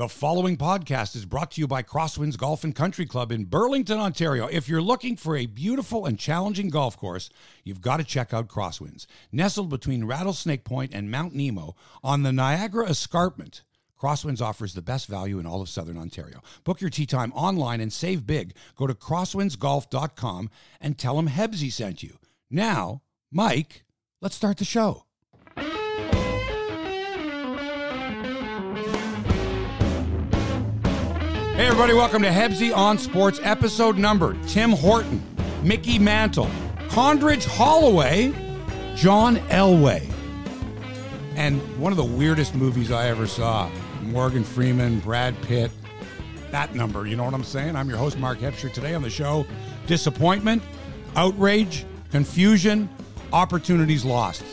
The following podcast is brought to you by Crosswinds Golf and Country Club in Burlington, Ontario. If you're looking for a beautiful and challenging golf course, you've got to check out Crosswinds. Nestled between Rattlesnake Point and Mount Nemo on the Niagara Escarpment, Crosswinds offers the best value in all of Southern Ontario. Book your tee time online and save big. Go to crosswindsgolf.com and tell them Hebsy sent you. Now, Mike, let's start the show. Hey, everybody, welcome to Hebsy on Sports, episode number Tim Horton, Mickey Mantle, Condridge Holloway, John Elway. And one of the weirdest movies I ever saw Morgan Freeman, Brad Pitt, that number. You know what I'm saying? I'm your host, Mark Hebscher. Today on the show, disappointment, outrage, confusion, opportunities lost.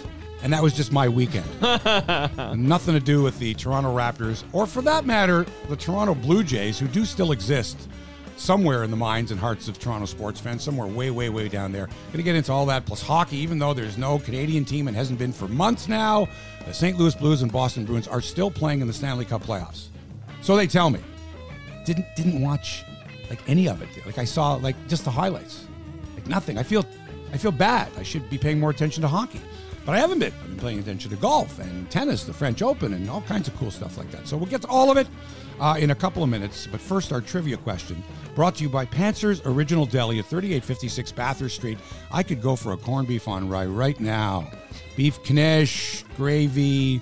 And that was just my weekend. Nothing to do with the Toronto Raptors, or for that matter, the Toronto Blue Jays, who do still exist somewhere in the minds and hearts of Toronto sports fans, somewhere way, way, way down there. Going to get into all that, plus hockey, even though there's no Canadian team and hasn't been for months now. The St. Louis Blues and Boston Bruins are still playing in the Stanley Cup playoffs. So they tell me. Didn't didn't watch like any of it. Like I saw like just the highlights. Like nothing. I feel I feel bad. I should be paying more attention to hockey. But I haven't been. I've been paying attention to golf and tennis, the French Open, and all kinds of cool stuff like that. So we'll get to all of it uh, in a couple of minutes. But first, our trivia question brought to you by Panzer's Original Deli at 3856 Bathurst Street. I could go for a corned beef on rye right now. Beef knish, gravy,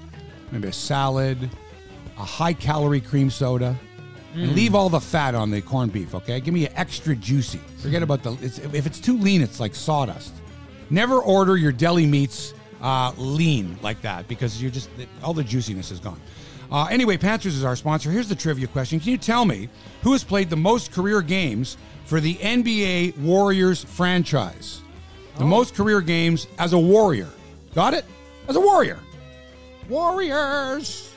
maybe a salad, a high calorie cream soda. And leave all the fat on the corned beef, okay? Give me an extra juicy. Forget about the. It's, if it's too lean, it's like sawdust. Never order your deli meats uh, lean like that because you're just all the juiciness is gone. Uh, anyway, Panzer's is our sponsor. Here's the trivia question: Can you tell me who has played the most career games for the NBA Warriors franchise? The most career games as a Warrior. Got it? As a Warrior. Warriors.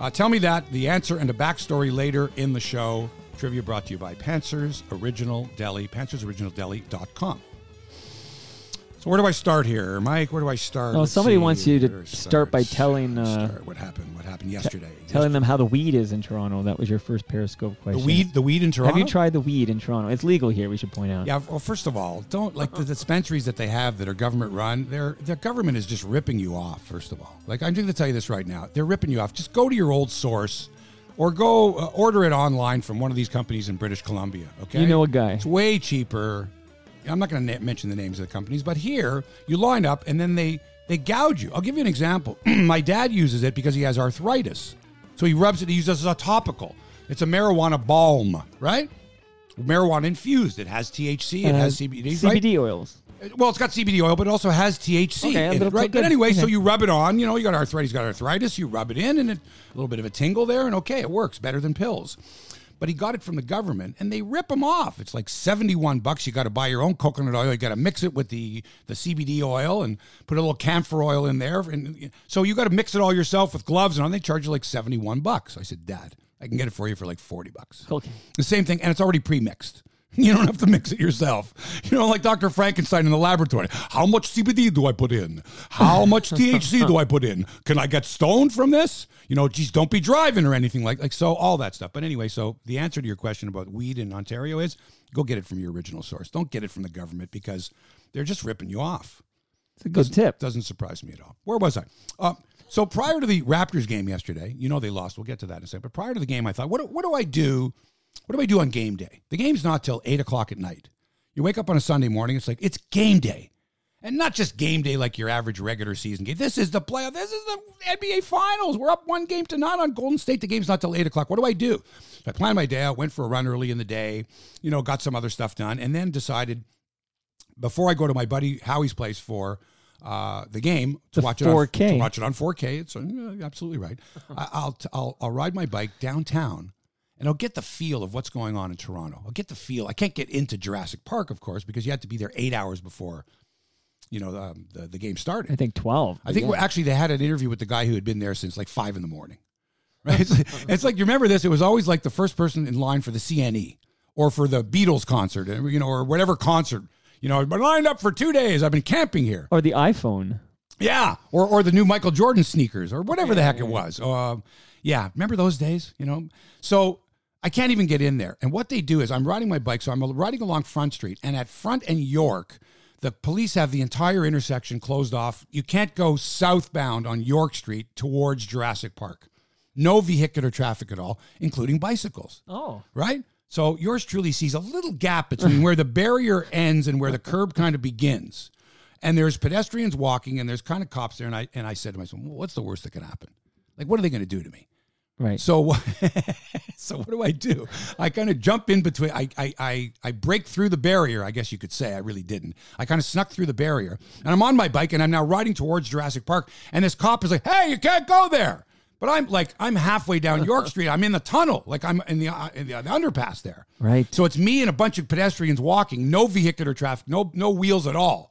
Uh, tell me that, the answer, and a backstory later in the show. Trivia brought to you by Panzer's Original Deli, panzersoriginaldeli.com. So where do I start here, Mike? Where do I start? Well, Let's somebody see. wants you to start by telling, uh, start. what happened. What happened yesterday? Telling them how the weed is in Toronto. That was your first Periscope the question. weed. The weed in Toronto. Have you tried the weed in Toronto? It's legal here. We should point out. Yeah. Well, first of all, don't like the dispensaries that they have that are government run. Their their government is just ripping you off. First of all, like I'm going to tell you this right now, they're ripping you off. Just go to your old source, or go uh, order it online from one of these companies in British Columbia. Okay, You know a guy. It's way cheaper. I'm not going to na- mention the names of the companies, but here you line up and then they they gouge you. I'll give you an example. My dad uses it because he has arthritis, so he rubs it. He uses it as a topical. It's a marijuana balm, right? Marijuana infused. It has THC. It Uh, has CBD. right? CBD oils. Well, it's got CBD oil, but it also has THC, Okay, in it, right? But anyway, so you rub it on. You know, you got arthritis, you got arthritis. You rub it in, and it, a little bit of a tingle there, and okay, it works better than pills. But he got it from the government, and they rip him off. It's like seventy-one bucks. You got to buy your own coconut oil. You got to mix it with the the CBD oil and put a little camphor oil in there. And so you got to mix it all yourself with gloves and on. They charge you like seventy-one bucks. I said, Dad, I can get it for you for like forty bucks. Okay. The same thing, and it's already pre-mixed. You don't have to mix it yourself. You know, like Dr. Frankenstein in the laboratory. How much CBD do I put in? How much THC do I put in? Can I get stoned from this? You know, geez, don't be driving or anything like like so. All that stuff. But anyway, so the answer to your question about weed in Ontario is go get it from your original source. Don't get it from the government because they're just ripping you off. It's a good tip. Doesn't surprise me at all. Where was I? Uh, so prior to the Raptors game yesterday, you know they lost. We'll get to that in a second. But prior to the game, I thought, what, what do I do? What do I do on game day? The game's not till eight o'clock at night. You wake up on a Sunday morning. It's like it's game day, and not just game day like your average regular season game. This is the playoff. This is the NBA Finals. We're up one game to none on Golden State. The game's not till eight o'clock. What do I do? So I planned my day out. Went for a run early in the day. You know, got some other stuff done, and then decided before I go to my buddy Howie's place for uh, the game to The watch it on 4K. to watch it on 4K. It's uh, absolutely right. I, I'll, t- I'll I'll ride my bike downtown. And I'll get the feel of what's going on in Toronto. I'll get the feel. I can't get into Jurassic Park, of course, because you had to be there eight hours before, you know, um, the the game started. I think 12. I think Yeah. actually they had an interview with the guy who had been there since like five in the morning. Right? It's, it's like you remember this. It was always like the first person in line for the CNE or for the Beatles concert, you know, or whatever concert. You know, I've been lined up for two days. I've been camping here. Or the iPhone. Yeah, or or the new Michael Jordan sneakers, or whatever the heck it was. Um, Yeah, remember those days? You know, so I can't even get in there. And what they do is, I'm riding my bike, so I'm riding along Front Street, and at Front and York, the police have the entire intersection closed off. You can't go southbound on York Street towards Jurassic Park. No vehicular traffic at all, including bicycles. Oh. Right? So yours truly sees a little gap between where the barrier ends and where the curb kind of begins. And there's pedestrians walking and there's kind of cops there. And I and I said to myself, well, what's the worst that can happen? Like, what are they going to do to me? Right. So, so what do I do? I kind of jump in between. I, I, I, I break through the barrier. I guess you could say I really didn't. I kind of snuck through the barrier, and I'm on my bike, and I'm now riding towards Jurassic Park. And this cop is like, "Hey, you can't go there." But I'm like, I'm halfway down York Street. I'm in the tunnel, like I'm in the, uh, in the, the underpass there. Right. So it's me and a bunch of pedestrians walking, no vehicular traffic, no no wheels at all.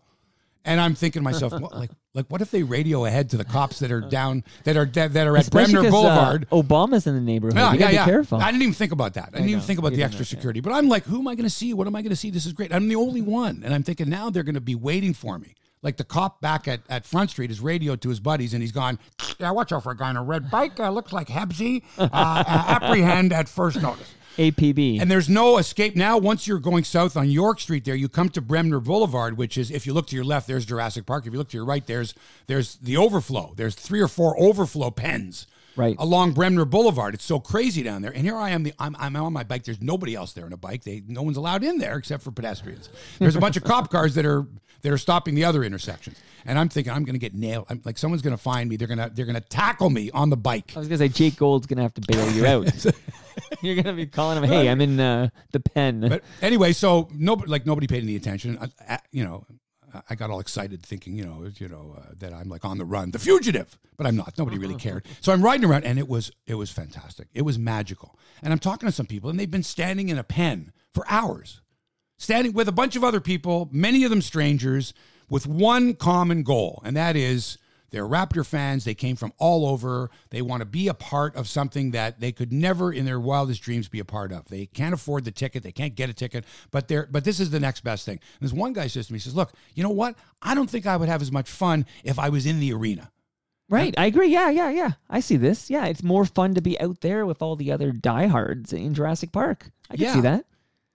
And I'm thinking to myself, what, like, like what if they radio ahead to the cops that are down that are that are at Especially Bremner 'cause, Boulevard? Uh, Obama's in the neighborhood. Yeah, you yeah, gotta yeah. be careful. I didn't even think about that. I didn't even know. think about You the didn't, extra okay. security. But I'm like, who am I going to see? What am I going to see? This is great. I'm the only one, and I'm thinking now they're going to be waiting for me. Like the cop back at, at Front Street is radioed to his buddies, and he's gone. Yeah, watch out for a guy on a red bike. Uh, looks like Hebsy. Uh, uh, apprehend at first notice. APB. And there's no escape now. Once you're going south on York Street, there you come to Bremner Boulevard, which is if you look to your left, there's Jurassic Park. If you look to your right, there's there's the overflow. There's three or four overflow pens Right. along Bremner Boulevard. It's so crazy down there. And here I am. The, I'm, I'm on my bike. There's nobody else there on a bike. They no one's allowed in there except for pedestrians. There's a bunch of cop cars that are that are stopping the other intersections. And I'm thinking I'm going to get nailed. I'm like someone's going to find me. They're going to they're going to tackle me on the bike. I was gonna say Jake Gold's gonna have to bail you out. You're gonna be calling him, "Hey, I'm in uh, the pen." But anyway, so nobody like nobody paid any attention. I, I- you know, I got all excited thinking, you know, you know uh, that I'm like on the run, the fugitive, but I'm not. Nobody really cared. So I'm riding around, and it was it was fantastic. It was magical. And I'm talking to some people, and they've been standing in a pen for hours, standing with a bunch of other people, many of them strangers, with one common goal, and that is. They're Raptor fans. They came from all over. They want to be a part of something that they could never in their wildest dreams be a part of. They can't afford the ticket. They can't get a ticket, but they're but this is the next best thing. And this one guy says to me, he says, "Look, you know what? I don't think I would have as much fun if I was in the arena." right, I agree. Yeah, yeah, yeah. I see this. Yeah, it's more fun to be out there with all the other diehards in Jurassic Park. I can Yeah. see that.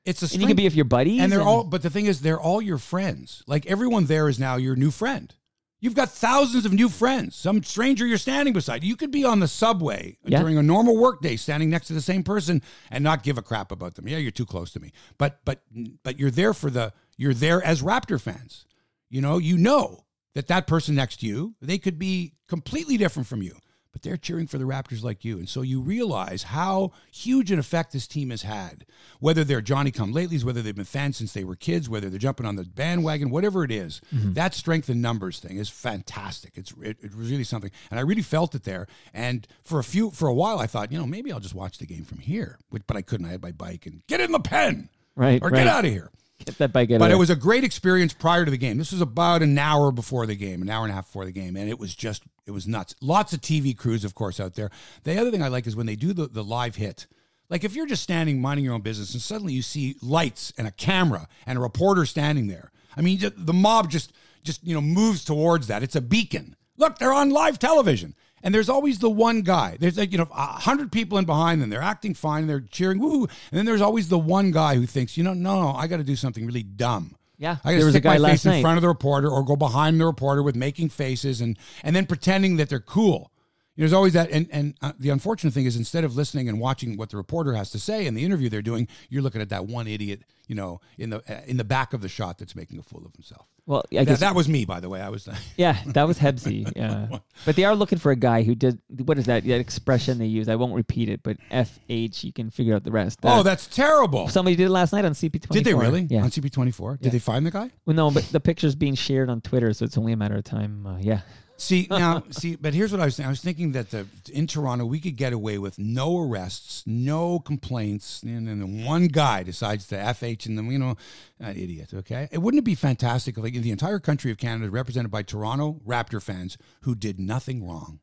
It's a And you can be with your buddies. and they're all but the thing is they're all your friends. Like everyone there is now your new friend. You've got thousands of new friends. Some stranger you're standing beside. You could be on the subway Yeah. during a normal workday standing next to the same person and not give a crap about them. Yeah, you're too close to me. But but but you're there for the you're there as Raptor fans. You know, you know that that person next to you, they could be completely different from you, but they're cheering for the Raptors like you. And so you realize how huge an effect this team has had. Whether they're Johnny come latelys, whether they've been fans since they were kids, whether they're jumping on the bandwagon, whatever it is, mm-hmm. that strength in numbers thing is fantastic. It's it, it was really something, and I really felt it there. And for a few for a while, I thought, you know, maybe I'll just watch the game from here, but, but I couldn't. I had my bike and get in the pen right, or right. get out of here. Get that bike out. But it was a great experience prior to the game. This was about an hour before the game, an hour and a half before the game, and it was just it was nuts. Lots of TV crews, of course, out there. The other thing I like is when they do the, the live hit. Like if you're just standing minding your own business and suddenly you see lights and a camera and a reporter standing there. I mean, the mob just just you know moves towards that. It's a beacon. Look, they're on live television. And there's always the one guy. There's like, you know, a hundred people in behind them. They're acting fine and they're cheering, woo. And then there's always the one guy who thinks, you know, no, no, I got to do something really dumb. Yeah, I got to stick guy my face in front of the reporter or go behind the reporter with making faces and and then pretending that they're cool. There's always that, and and uh, the unfortunate thing is instead of listening and watching what the reporter has to say in the interview they're doing, you're looking at that one idiot, you know, in the uh, in the back of the shot that's making a fool of himself. Well, I That, guess that was me, by the way. I was. Yeah, that was Hebsy. Yeah, but they are looking for a guy who did what is that? That expression they use. I won't repeat it, but F H. You can figure out the rest. oh, Uh, that's terrible. somebody did it last night on CP24. Did they really Yeah. on CP24? Did Yeah. they find the guy? Well, no, but the picture's being shared on Twitter, so it's only a matter of time. Uh, yeah. See now, see, but here's what I was saying. I was thinking that the in Toronto we could get away with no arrests, no complaints, and then one guy decides to FH and then you know, an idiot. Okay, it wouldn't it be fantastic if like the entire country of Canada is represented by Toronto Raptor fans who did nothing wrong,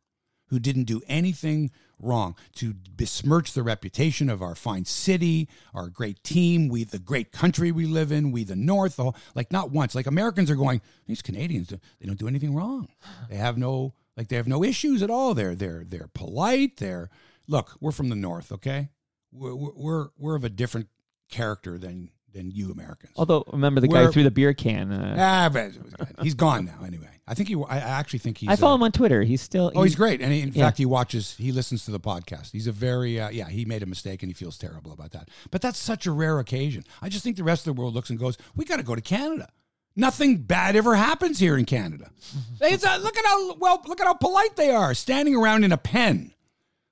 who didn't do anything wrong to besmirch the reputation of our fine city, our great team, we the great country we live in, we the North. The whole, like not once. Like Americans are going, these Canadians, they don't do anything wrong. They have no like they have no issues at all. They're they're they're polite. They're look, we're from the north, okay? We're we're we're of a different character than than you Americans. Although remember the guy who threw the beer can. Uh, Ah, but he's gone now. Anyway, I think he. I actually think he's. I follow uh, him on Twitter. He's still. Oh, he's great, and he, in Yeah. fact, he watches. He listens to the podcast. He's a very. Uh, yeah, he made a mistake, and he feels terrible about that. But that's such a rare occasion. I just think the rest of the world looks and goes, "We got to go to Canada." Nothing bad ever happens here in Canada. It's, uh, look at how well. Look at how polite they are, standing around in a pen.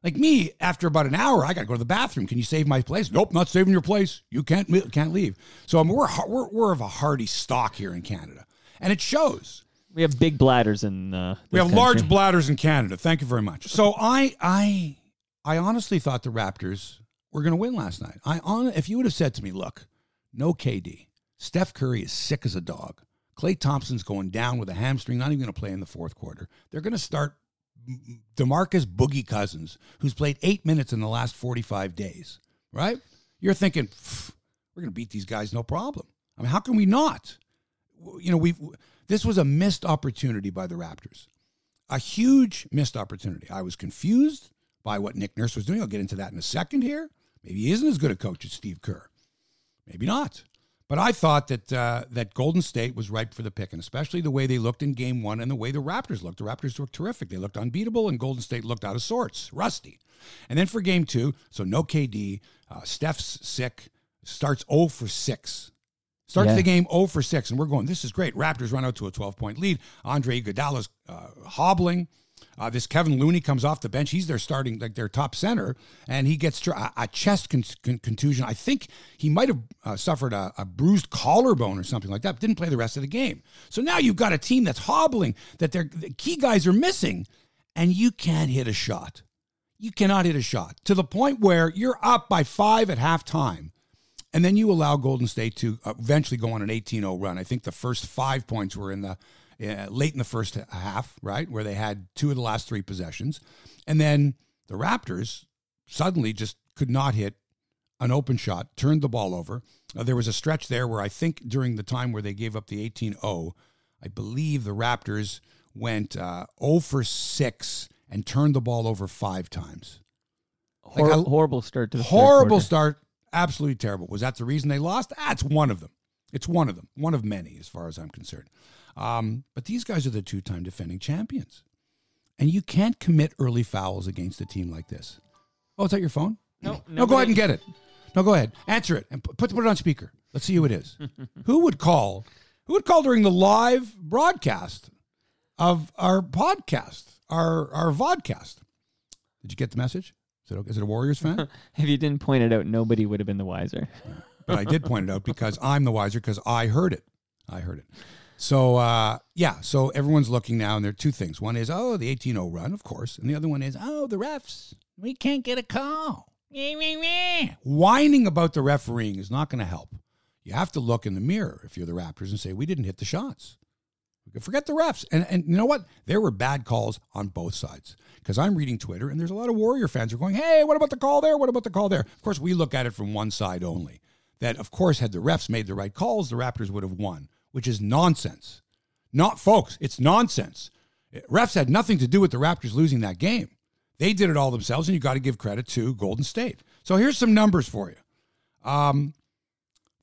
Like me, after about an hour, I got to go to the bathroom. Can you save my place? Nope, not saving your place. You can't can't leave. So we're we're we're of a hardy stock here in Canada, and it shows. We have big bladders in. Uh, We have large bladders in Canada. Thank you very much. So I I I honestly thought the Raptors were going to win last night. I on if you would have said to me, look, no KD, Steph Curry is sick as a dog. Klay Thompson's going down with a hamstring, not even going to play in the fourth quarter. They're going to start DeMarcus Boogie Cousins, who's played eight minutes in the last 45 days, right? You're thinking, we're going to beat these guys no problem. I mean, how can we not? You know, we've this was a missed opportunity by the Raptors, a huge missed opportunity. I was confused by what Nick Nurse was doing. I'll get into that in a second here. Maybe he isn't as good a coach as Steve Kerr. Maybe not. But I thought that uh, that Golden State was ripe for the pick, and especially the way they looked in Game One and the way the Raptors looked. The Raptors looked terrific; they looked unbeatable, and Golden State looked out of sorts, rusty. And then for Game Two, so no KD, uh, Steph's sick, starts 0 for six, starts Yeah. the game 0 for six, and we're going. This is great. Raptors run out to a 12 point lead. Andre Iguodala's uh, hobbling. Uh, this Kevin Looney comes off the bench. He's their starting, like their top center, and he gets a, a chest con- con- contusion. I think he might have uh, suffered a, a bruised collarbone or something like that. Didn't play the rest of the game. So now you've got a team that's hobbling, that their the key guys are missing, and you can't hit a shot. You cannot hit a shot to the point where you're up by five at halftime. And then you allow Golden State to uh, eventually go on an 18 0 run. I think the first five points were in the uh, late in the first half, right? Where they had two of the last three possessions. And then the Raptors suddenly just could not hit an open shot, turned the ball over. Uh, there was a stretch there where I think during the time where they gave up the 18 0, I believe the Raptors went uh, 0 for 6 and turned the ball over five times. Hor- Like, I- horrible start to the Horrible start. Absolutely terrible. Was that the reason they lost? That's one of them. It's one of them. One of many, as far as I'm concerned. Um, but these guys are the two time defending champions. And you can't commit early fouls against a team like this. Oh, is that your phone? No, No, go ahead and get it. No, go ahead. Answer it and put, put it on speaker. Let's see who it is. who would call? Who would call during the live broadcast of our podcast, our our vodcast? Did you get the message? Is it, is it a Warriors fan? If you didn't point it out, nobody would have been the wiser. but I did point it out because I'm the wiser because I heard it. I heard it. So uh, yeah, so everyone's looking now, and there are two things. One is oh the 18-0 run, of course, and the other one is oh the refs. We can't get a call. Whining about the refereeing is not going to help. You have to look in the mirror if you're the Raptors and say we didn't hit the shots. Forget the refs. And and you know what? There were bad calls on both sides. Because I'm reading Twitter and there's a lot of Warrior fans who are going, hey, what about the call there? What about the call there? Of course, we look at it from one side only. That, of course, had the refs made the right calls, the Raptors would have won, which is nonsense. Not, folks, it's nonsense. Refs had nothing to do with the Raptors losing that game. They did it all themselves, and you got to give credit to Golden State. So here's some numbers for you. Um,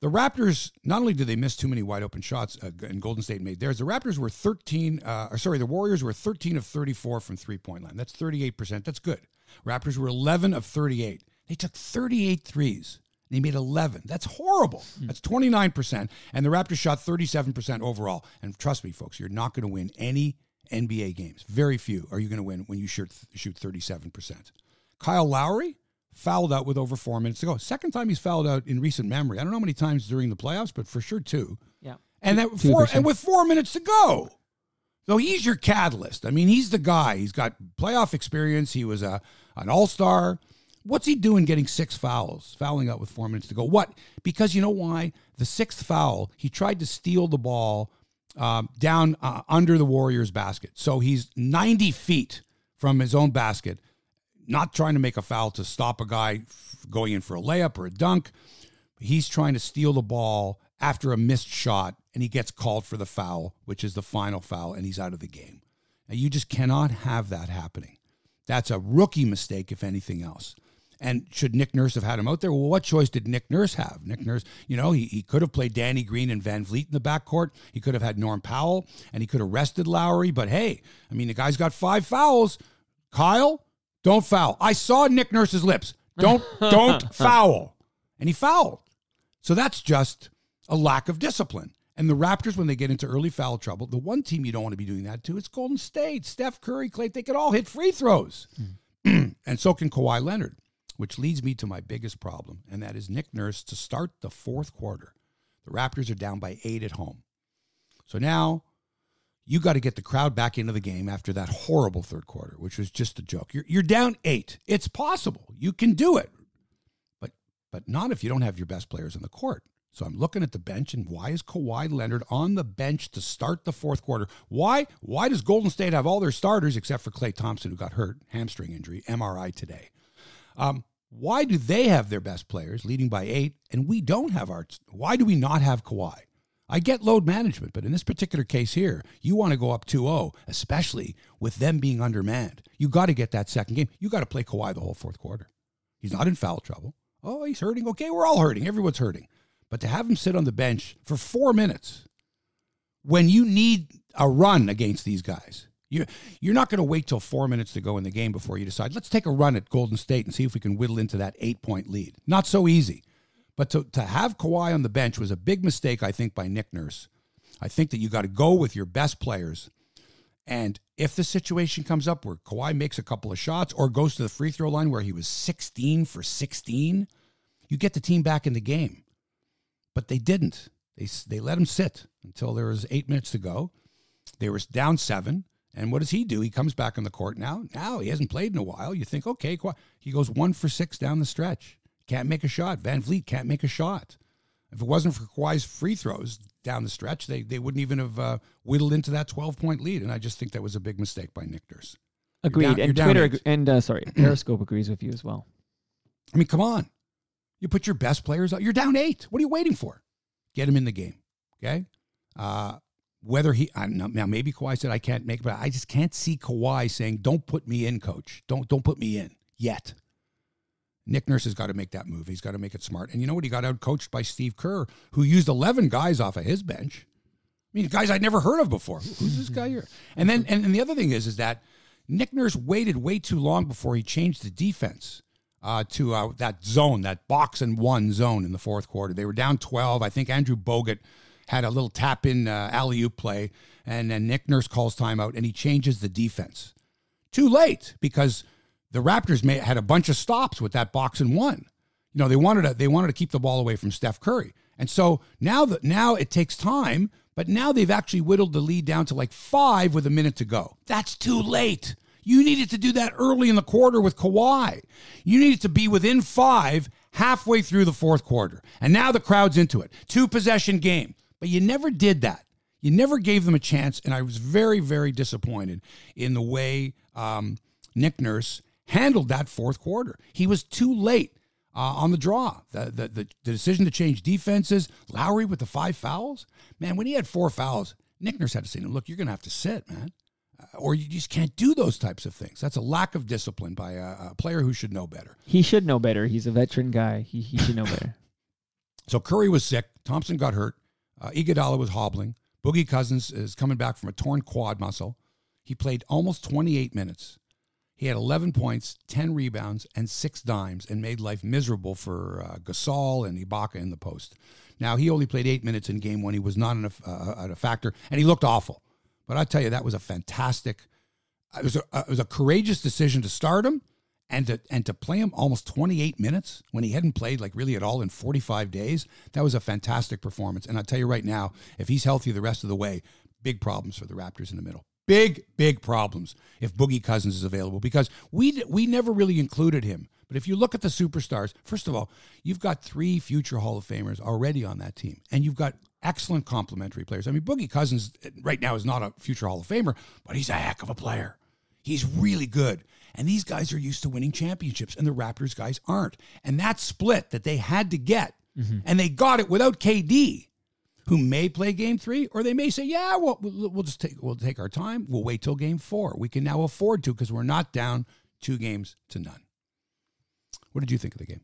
the Raptors, not only did they miss too many wide open shots, uh, and Golden State made theirs, the Raptors were 13, uh, or sorry, the Warriors were 13 of 34 from three point line. That's 38%. That's good. Raptors were 11 of 38. They took 38 threes. They made 11. That's horrible. Hmm. That's 29%. And the Raptors shot 37% overall. And trust me, folks, you're not going to win any NBA games. Very few are you going to win when you shoot, shoot 37%. Kyle Lowry, fouled out with over four minutes to go. Second time he's fouled out in recent memory. I don't know how many times during the playoffs, but for sure two. Yeah. And that Two four, and with four minutes to go. So he's your catalyst. I mean, he's the guy. He's got playoff experience. He was a an all star. What's he doing getting six fouls, fouling out with four minutes to go? What? Because you know why? The sixth foul, he tried to steal the ball um, down uh, under the Warriors' basket. So he's 90 feet from his own basket, not trying to make a foul to stop a guy going in for a layup or a dunk. He's trying to steal the ball after a missed shot, and he gets called for the foul, which is the final foul, and he's out of the game. Now, you just cannot have that happening. That's a rookie mistake, if anything else. And should Nick Nurse have had him out there? Well, what choice did Nick Nurse have? Nick Nurse, you know, he, he could have played Danny Green and VanVleet in the backcourt. He could have had Norm Powell and he could have rested Lowry. But hey, I mean, the guy's got five fouls. Kyle, don't foul. I saw Nick Nurse's lips. Don't don't foul. And he fouled. So that's just a lack of discipline. And the Raptors, when they get into early foul trouble, the one team you don't want to be doing that to is Golden State. Steph Curry, Klay, they can all hit free throws. Hmm. and so can Kawhi Leonard which leads me to my biggest problem, and that is Nick Nurse to start the fourth quarter. The Raptors are down by eight at home. So now you got to get the crowd back into the game after that horrible third quarter, which was just a joke. You're, you're down eight. It's possible. You can do it. But, but not if you don't have your best players on the court. So I'm looking at the bench, and why is Kawhi Leonard on the bench to start the fourth quarter? Why? Why does Golden State have all their starters except for Klay Thompson, who got hurt, hamstring injury, MRI today? Um, why do they have their best players leading by eight and we don't have our? Why do we not have Kawhi? I get load management, but in this particular case here, you want to go up 2 0, especially with them being undermanned. You got to get that second game. You got to play Kawhi the whole fourth quarter. He's not in foul trouble. Oh, he's hurting. Okay, we're all hurting. Everyone's hurting. But to have him sit on the bench for four minutes when you need a run against these guys, you, you're not going to wait till four minutes to go in the game before you decide, let's take a run at Golden State and see if we can whittle into that eight point lead. Not so easy. But to, to have Kawhi on the bench was a big mistake, I think, by Nick Nurse. I think that you got to go with your best players. And if the situation comes up where Kawhi makes a couple of shots or goes to the free throw line where he was 16 for 16, you get the team back in the game. But they didn't. They, they let him sit until there was eight minutes to go. They were down seven. And what does he do? He comes back on the court now. Now he hasn't played in a while. You think, okay, he goes one for six down the stretch. Can't make a shot. VanVleet can't make a shot. If it wasn't for Kawhi's free throws down the stretch, they, they wouldn't even have uh, whittled into that 12 point lead. And I just think that was a big mistake by Nick Nurse. Agreed. Down, and Twitter and uh, sorry, Periscope agrees with you as well. I mean, come on. You put your best players out. You're down eight. What are you waiting for? Get him in the game. Okay. Uh, whether he I know, now maybe Kawhi said I can't make, but I just can't see Kawhi saying, "Don't put me in, coach. Don't don't put me in yet." Nick Nurse has got to make that move. He's got to make it smart. And you know what? He got out coached by Steve Kerr, who used eleven guys off of his bench. I mean, guys I'd never heard of before. Who's this guy here? And then and, and the other thing is, is that Nick Nurse waited way too long before he changed the defense. Uh, to uh, that zone, that box and one zone in the fourth quarter. They were down 12. I think Andrew Bogut had a little tap in uh, alley oop play, and then Nick Nurse calls timeout and he changes the defense. Too late because the Raptors may, had a bunch of stops with that box and one. You know they wanted to they wanted to keep the ball away from Steph Curry, and so now that now it takes time, but now they've actually whittled the lead down to like five with a minute to go. That's too late. You needed to do that early in the quarter with Kawhi. You needed to be within five halfway through the fourth quarter. And now the crowd's into it. Two possession game. But you never did that. You never gave them a chance. And I was very, very disappointed in the way um, Nick Nurse handled that fourth quarter. He was too late uh, on the draw. The, the, the, the decision to change defenses, Lowry with the five fouls. Man, when he had four fouls, Nick Nurse had to say to him, look, you're going to have to sit, man. Uh, or you just can't do those types of things. That's a lack of discipline by a, a player who should know better. He should know better. He's a veteran guy. He, he should know better. so Curry was sick. Thompson got hurt. Uh, Iguodala was hobbling. Boogie Cousins is coming back from a torn quad muscle. He played almost 28 minutes. He had 11 points, 10 rebounds, and six dimes, and made life miserable for uh, Gasol and Ibaka in the post. Now he only played eight minutes in game one. He was not a, uh, a factor, and he looked awful. But I tell you, that was a fantastic. It was a, it was a courageous decision to start him, and to and to play him almost 28 minutes when he hadn't played like really at all in 45 days that was a fantastic performance. And i'll tell you right now if he's healthy the rest of the way big problems for the raptors in the middle. Big big problems if boogie cousins is available because we we never really included him. But if you look at the superstars first of all you've got three future hall of famers already on that team and you've got excellent complementary players. I mean boogie cousins eh, right now is not a future hall of famer but he's a heck of a player. He's really good and these guys are used to winning championships, and the Raptors guys aren't. And that split that they had to get, mm-hmm. and they got it without KD, who may play game three, or they may say, yeah, well, we'll just take we'll take our time. We'll wait till game four. We can now afford to because we're not down two games to none. What did you think of the game?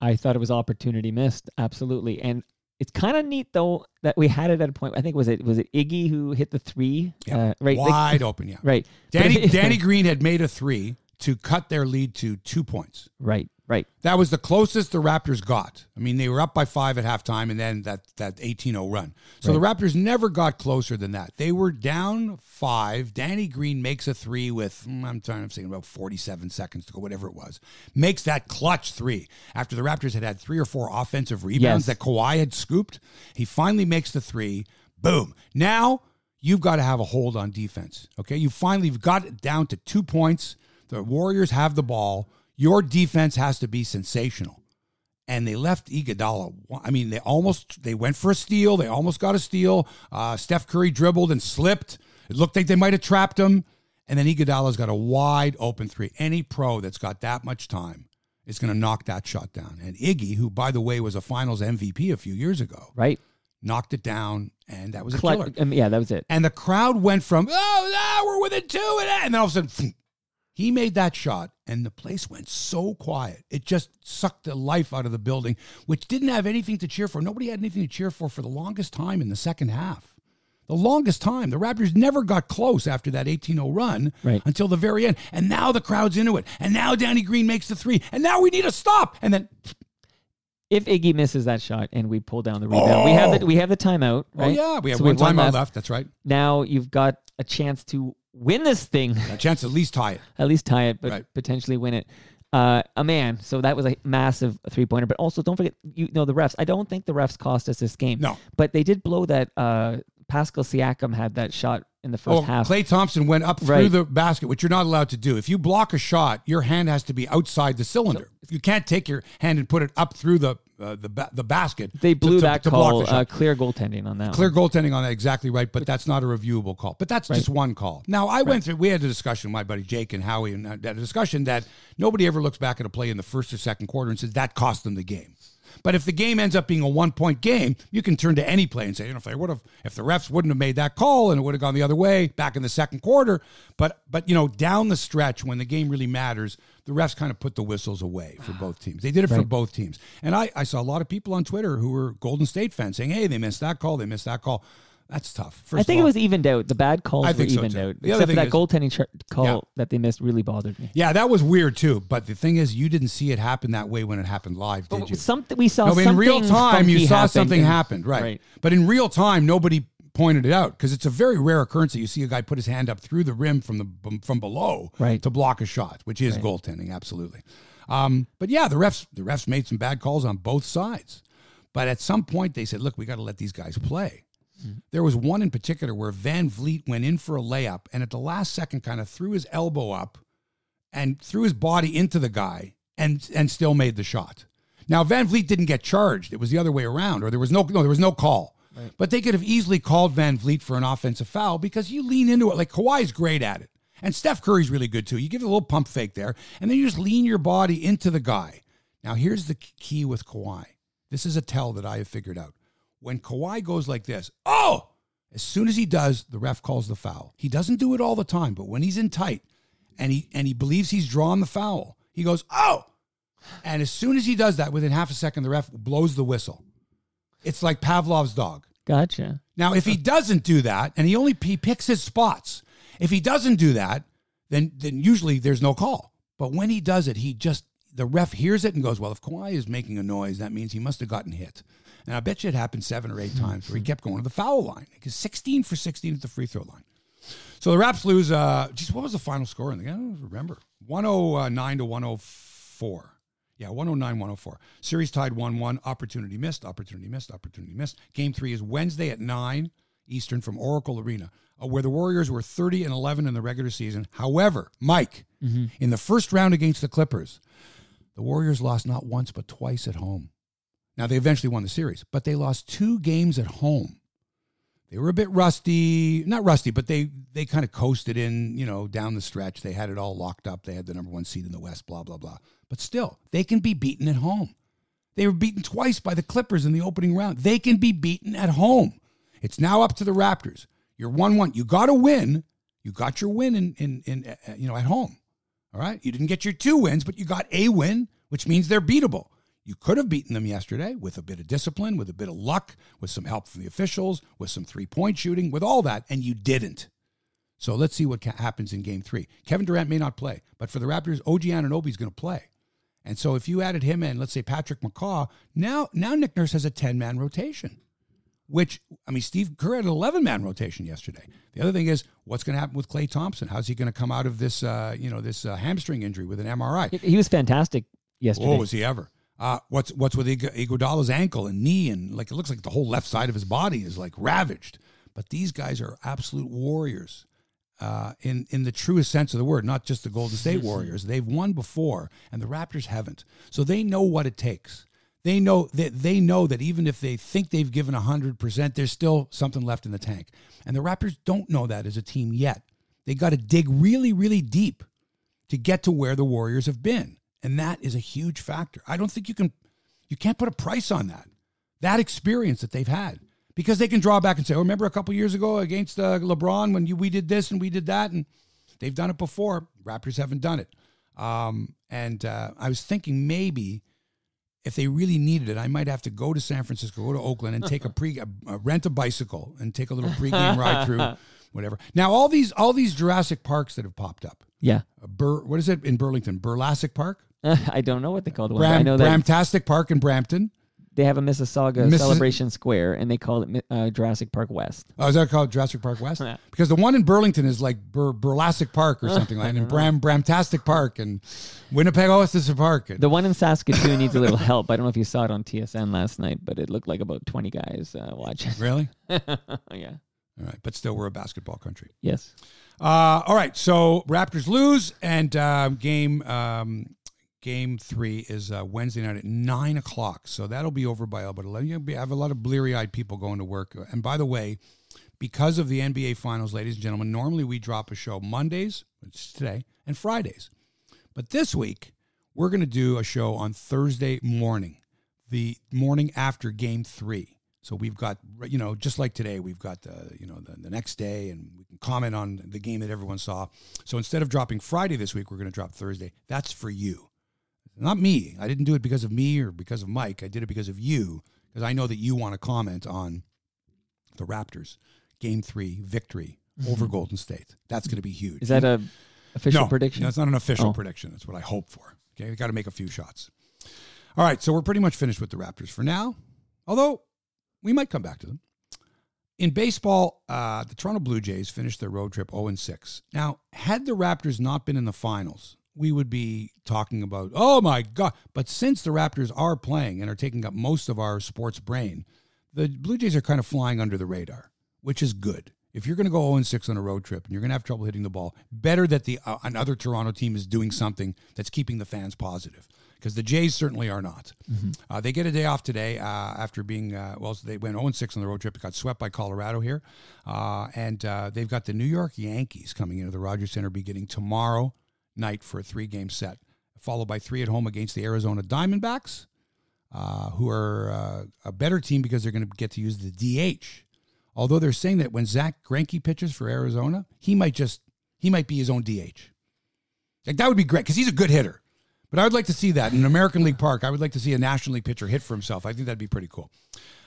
I thought it was opportunity missed, absolutely. And it's kind of neat though that we had it at a point. I think was it was it Iggy who hit the three, Yeah. uh, right? like- Wide open, yeah. right. Danny if- Danny Green had made a three to cut their lead to two points. right, right. That was the closest the Raptors got. I mean, they were up by five at halftime and then that, that 18 0 run. So the Raptors never got closer than that. They were down five. Danny Green makes a three with, mm, I'm trying to say about 47 seconds to go, whatever it was. Makes that clutch three after the Raptors had had three or four offensive rebounds Yes. that Kawhi had scooped. He finally makes the three. Boom. Now you've got to have a hold on defense. Okay. You finally got it down to two points. The Warriors have the ball. Your defense has to be sensational. And they left Iguodala. I mean, they almost they went for a steal. They almost got a steal. Uh, Steph Curry dribbled and slipped. It looked like they might have trapped him. And then Iguodala's got a wide open three. Any pro that's got that much time is going to knock that shot down. And Iggy, who by the way was a Finals MVP a few years ago, Right. knocked it down, and that was a killer. um, yeah, that was it. And the crowd went from, oh, no, we're within two. And and then all of a sudden, he made that shot, and the place went so quiet. It just sucked the life out of the building, which didn't have anything to cheer for. Nobody had anything to cheer for for the longest time in the second half. The longest time. The Raptors never got close after that 18 0 run Right. until the very end. And now the crowd's into it. And now Danny Green makes the three. And now we need a stop. And then, If Iggy misses that shot and we pull down the rebound, we have the oh! we have the timeout. oh, Right? yeah, we have So one have timeout left. left. That's right. Now you've got a chance to win this thing, A chance to at least tie it. at least tie it, but Right. potentially win it. Uh, a man. So that was a massive three pointer. But also, don't forget, you know, the refs. I don't think the refs cost us this game. No. but they did blow that. Uh, Pascal Siakam had that shot in the first Oh, half. Klay Thompson went up through Right. the basket, which you're not allowed to do. If you block a shot, your hand has to be outside the cylinder. If you can't take your hand and put it up through the uh, the ba- the basket. they blew to- that to block call. the. Uh, clear goaltending on that. Clear one. goaltending on that, exactly right, but that's not a reviewable call. But that's just one call. Now, I went through, we had a discussion, with my buddy Jake and Howie, and a discussion that nobody ever looks back at a play in the first or second quarter and says that cost them the game. But if the game ends up being a one point game, you can turn to any play and say, you know, if they would have, if the refs wouldn't have made that call and it would have gone the other way back in the second quarter, but but you know, down the stretch when the game really matters, the refs kind of put the whistles away for both teams. They did it for both teams, and I I saw a lot of people on Twitter who were Golden State fans saying, hey, they missed that call, they missed that call. That's tough. First I think of it was evened out. The bad calls I were think so, evened too. out, The other except for thing that is- goaltending char- call Yeah. that they missed really bothered me. Yeah, that was weird too. But the thing is, you didn't see it happen that way when it happened live, did you? Something we saw. No, but in real time, you funky saw happen something and- happened, right. Right. But in real time, nobody pointed it out because it's a very rare occurrence that you see a guy put his hand up through the rim from the from below Right. to block a shot, which is goaltending, absolutely. Um, but yeah, the refs the refs made some bad calls on both sides. But at some point, they said, "Look, we got to let these guys play." Mm. There was one in particular where VanVleet went in for a layup and at the last second kind of threw his elbow up and threw his body into the guy and and still made the shot. Now VanVleet didn't get charged. It was the other way around, or there was no no there was no call. But they could have easily called VanVleet for an offensive foul because you lean into it. Like Kawhi's great at it. And Steph Curry's really good too. You give it a little pump fake there, and then you just lean your body into the guy. Now here's the key with Kawhi. This is a tell that I have figured out. When Kawhi goes like this, oh, as soon as he does, the ref calls the foul. He doesn't do it all the time, but when he's in tight and he and he believes he's drawn the foul, he goes, oh. And as soon as he does that, within half a second, the ref blows the whistle. It's like Pavlov's dog. Gotcha. Now, if he doesn't do that, and he only he picks his spots, if he doesn't do that, then then usually there's no call. But when he does it, he just the ref hears it and goes, "Well, if Kawhi is making a noise, that means he must have gotten hit." And I bet you it happened seven or eight times where he kept going to the foul line because 16 for 16 at the free throw line. So the Raps lose. Uh, geez, what was the final score in the game? I don't remember. 109 to 104. Yeah, 109, 104. Series tied 1 1. Opportunity missed, opportunity missed, opportunity missed. Game three is Wednesday at 9 Eastern from Oracle Arena, uh, where the Warriors were 30 and 11 in the regular season. However, Mike, in the first round against the Clippers, the Warriors lost not once but twice at home. Now, they eventually won the series, but they lost two games at home. They were a bit rusty, not rusty, but they they kind of coasted in, you know, down the stretch. They had it all locked up. They had the number one seed in the West, blah blah blah. But still, they can be beaten at home. They were beaten twice by the Clippers in the opening round. They can be beaten at home. It's now up to the Raptors. You're one one. You got to win. You got your win in in in uh, you know at home. All right. You didn't get your two wins, but you got a win, which means they're beatable. You could have beaten them yesterday with a bit of discipline, with a bit of luck, with some help from the officials, with some three point shooting, with all that, and you didn't. So let's see what ca- happens in game three. Kevin Durant may not play, but for the Raptors, OG Anunoby is going to play. And so if you added him in, let's say Patrick McCaw, now now Nick Nurse has a 10 man rotation, which, I mean, Steve Kerr had an 11 man rotation yesterday. The other thing is, what's going to happen with Klay Thompson? How's he going to come out of this, uh, you know, this uh, hamstring injury with an MRI? He was fantastic yesterday. Oh, was he ever? Uh, what's what's with Ig- Iguodala's ankle and knee and like it looks like the whole left side of his body is like ravaged. But these guys are absolute warriors uh, in in the truest sense of the word, not just the Golden State Warriors. They've won before, and the Raptors haven't. So they know what it takes. They know that they know that even if they think they've given hundred percent, there's still something left in the tank. And the Raptors don't know that as a team yet. They got to dig really, really deep to get to where the Warriors have been. And that is a huge factor. I don't think you can you can't put a price on that. That experience that they've had. Because they can draw back and say, "Oh, remember a couple years ago against uh, LeBron when you, we did this and we did that and they've done it before. Raptors haven't done it." Um, and uh, I was thinking maybe if they really needed it, I might have to go to San Francisco, go to Oakland, and take a pre a, a rent a bicycle and take a little pregame ride through, whatever. Now all these all these Jurassic Parks that have popped up, Yeah. Bur, what is it in Burlington? Burlassic Park, I don't know what they call the one. but I know that Bramtastic Park in Brampton. they have a Mississauga Missis- celebration square, and they call it uh, Jurassic Park West. Oh, is that called Jurassic Park West? Yeah. Because the one in Burlington is like Bur, Burlassic Park or something like that, and Bram Bramtastic Park and Winnipeg Oasis Park. And, The one in Saskatoon needs a little help. I don't know if you saw it on TSN last night, but it looked like about 20 guys uh, watching. really? yeah. All right, but still, we're a basketball country. Yes. Uh, all right, so Raptors lose, and uh, game um, game three is uh, Wednesday night at nine o'clock. So that'll be over by about eleven. You'll be, have a lot of bleary eyed people going to work. And by the way, because of the NBA Finals, ladies and gentlemen, normally we drop a show Mondays, which is today, and Fridays. But this week, we're going to do a show on Thursday morning, the morning after game three. So we've got, you know, just like today, we've got the, you know, the, the next day and we can comment on the game that everyone saw. So instead of dropping Friday this week, we're going to drop Thursday. That's for you. Not me. I didn't do it because of me or because of Mike. I did it because of you, because I know that you want to comment on the Raptors game three victory over Golden State. That's going to be huge. Is that a official prediction? no, prediction? That's not an official Oh. prediction. That's what I hope for. Okay, we got to make a few shots. All right, so we're pretty much finished with the Raptors for now. Although we might come back to them. In baseball, uh, the Toronto Blue Jays finished their road trip 0 6. Now, had the Raptors not been in the finals, we would be talking about, oh my God. But since the Raptors are playing and are taking up most of our sports brain, the Blue Jays are kind of flying under the radar, which is good. If you're going to go 0 6 on a road trip and you're going to have trouble hitting the ball, better that the uh, another Toronto team is doing something that's keeping the fans positive. Because the Jays certainly are not. Uh, they get a day off today uh, after being, uh, well, they went 0 6 on the road trip. It got swept by Colorado here. Uh, and uh, they've got the New York Yankees coming into the Rogers Center beginning tomorrow night for a three game set, followed by three at home against the Arizona Diamondbacks, uh, who are uh, a better team because they're going to get to use the DH. Although they're saying that when Zack Greinke pitches for Arizona, he might just he might be his own DH. Like that would be great because he's a good hitter. But I would like to see that in American League Park. I would like to see a National League pitcher hit for himself. I think that'd be pretty cool.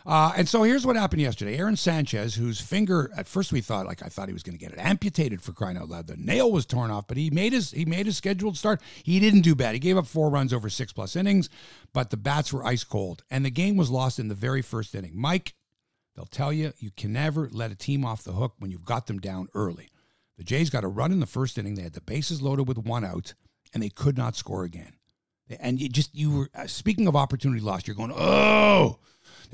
Uh, and so here's what happened yesterday. Aaron Sanchez, whose finger at first we thought like I thought he was going to get it amputated for crying out loud. The nail was torn off, but he made his he made his scheduled start. He didn't do bad. He gave up four runs over six plus innings, but the bats were ice cold, and the game was lost in the very first inning. Mike, they'll tell you you can never let a team off the hook when you've got them down early. The Jays got a run in the first inning. They had the bases loaded with one out, and they could not score again. And you just you were uh, speaking of opportunity lost. You're going, oh,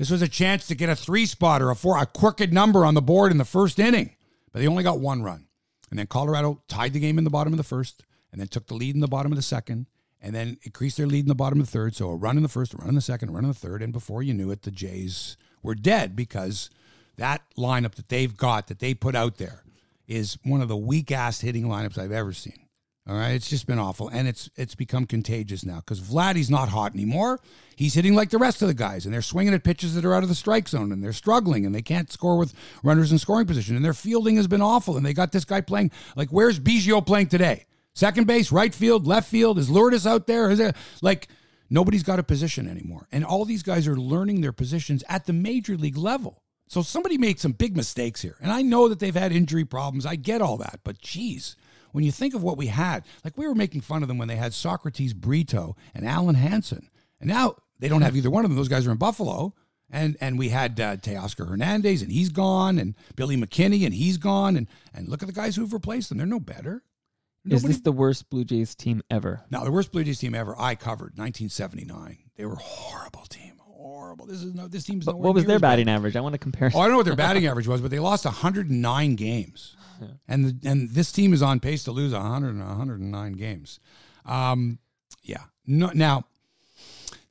this was a chance to get a three spot or a four, a crooked number on the board in the first inning, but they only got one run. And then Colorado tied the game in the bottom of the first, and then took the lead in the bottom of the second, and then increased their lead in the bottom of the third. So a run in the first, a run in the second, a run in the third, and before you knew it, the Jays were dead because that lineup that they've got that they put out there is one of the weak ass hitting lineups I've ever seen. All right, it's just been awful, and it's it's become contagious now because Vladdy's not hot anymore. He's hitting like the rest of the guys, and they're swinging at pitches that are out of the strike zone, and they're struggling, and they can't score with runners in scoring position, and their fielding has been awful, and they got this guy playing like where's Biggio playing today? Second base, right field, left field. Is Lourdes out there? Is it like nobody's got a position anymore? And all these guys are learning their positions at the major league level. So somebody made some big mistakes here. And I know that they've had injury problems. I get all that. But geez, when you think of what we had, like we were making fun of them when they had Socrates Brito and Alen Hanson. And now they don't have either one of them. Those guys are in Buffalo. And and we had uh, Teoscar Hernandez, and he's gone, and Billy McKinney, and he's gone, and and look at the guys who've replaced them. They're no better. Is this the worst Blue Jays team ever? No, the worst Blue Jays team ever. I covered 1979. They were a horrible team. Horrible. This is no. This team's what was their as bad. batting average? I want to compare. Oh, I don't know what their batting average was, but they lost 109 games, and the, and this team is on pace to lose 100 and 109 games. Um, yeah. No, now,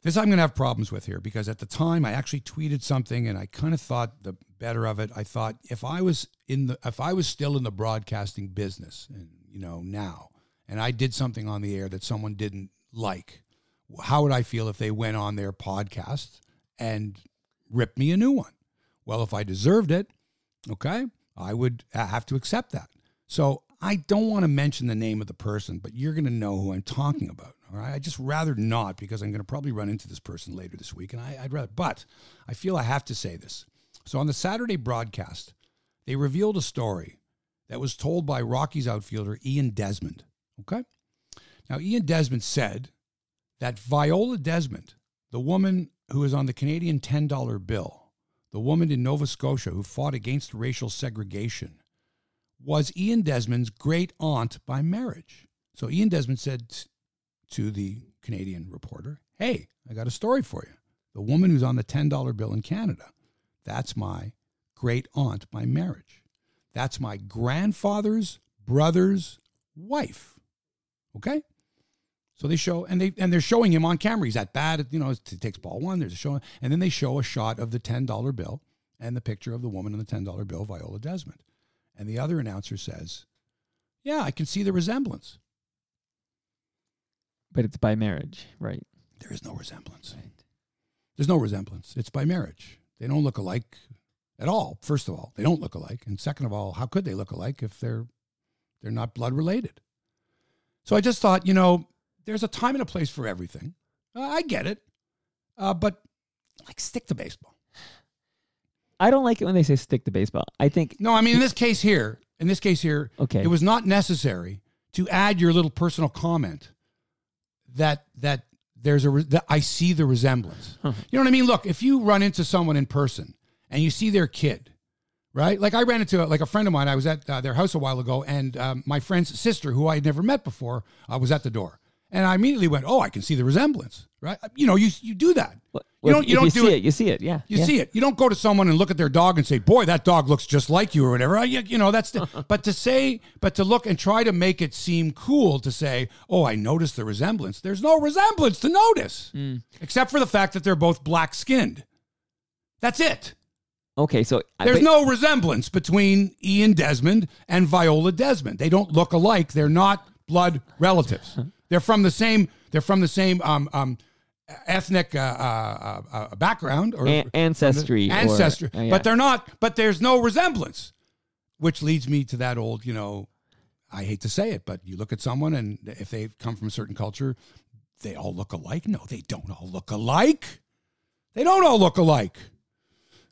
this I'm going to have problems with here because at the time I actually tweeted something and I kind of thought the better of it. I thought if I was in the if I was still in the broadcasting business, and you know now, and I did something on the air that someone didn't like, how would I feel if they went on their podcast and rip me a new one? Well, if I deserved it, okay, I would have to accept that. So I don't want to mention the name of the person, but you're going to know who I'm talking about. All right. I just rather not because I'm going to probably run into this person later this week. And I, I'd rather, but I feel I have to say this. So on the Saturday broadcast, they revealed a story that was told by Rockies outfielder Ian Desmond. Okay. Now, Ian Desmond said that Viola Desmond, the woman who is on the Canadian $10 bill, the woman in Nova Scotia who fought against racial segregation, was Ian Desmond's great aunt by marriage. So Ian Desmond said to the Canadian reporter, Hey, I got a story for you. The woman who's on the $10 bill in Canada, that's my great aunt by marriage. That's my grandfather's brother's wife. Okay? So they show and they and they're showing him on camera. He's at bat, you know, he takes ball one, there's a show, and then they show a shot of the ten dollar bill and the picture of the woman on the ten dollar bill, Viola Desmond. And the other announcer says, Yeah, I can see the resemblance. But it's by marriage, right? There is no resemblance. There's no resemblance. It's by marriage. They don't look alike at all. First of all, they don't look alike, and second of all, how could they look alike if they're they're not blood related? So I just thought, you know, there's a time and a place for everything. Uh, I get it, uh, but like stick to baseball. I don't like it when they say stick to baseball. I think No, I mean in this case here, in this case here, Okay. it was not necessary to add your little personal comment that that there's a that I see the resemblance. You know what I mean? Look, if you run into someone in person and you see their kid, right? Like I ran into a, like a friend of mine. I was at uh, their house a while ago, and um, my friend's sister, who I had never met before, uh, was at the door, and I immediately went, "Oh, I can see the resemblance." Right? You know, you you do that. Well, you don't you don't see do it. You see it. Yeah. you yeah. see it. You don't go to someone and look at their dog and say, "Boy, that dog looks just like you," or whatever. I, you know, that's. The, but to say, but to look and try to make it seem cool to say, "Oh, I noticed the resemblance." There's no resemblance to notice, Mm. except for the fact that they're both black skinned. That's it. Okay, so There's but- no resemblance between Ian Desmond and Viola Desmond. They don't look alike. They're not blood relatives. They're from the same. They're from the same um, um, ethnic uh, uh, uh, background or An- ancestry or- ancestry, uh, yeah. but they're not. But there's no resemblance, which leads me to that old, you know, I hate to say it, but you look at someone and if they come from a certain culture, they all look alike. No, they don't all look alike. They don't all look alike.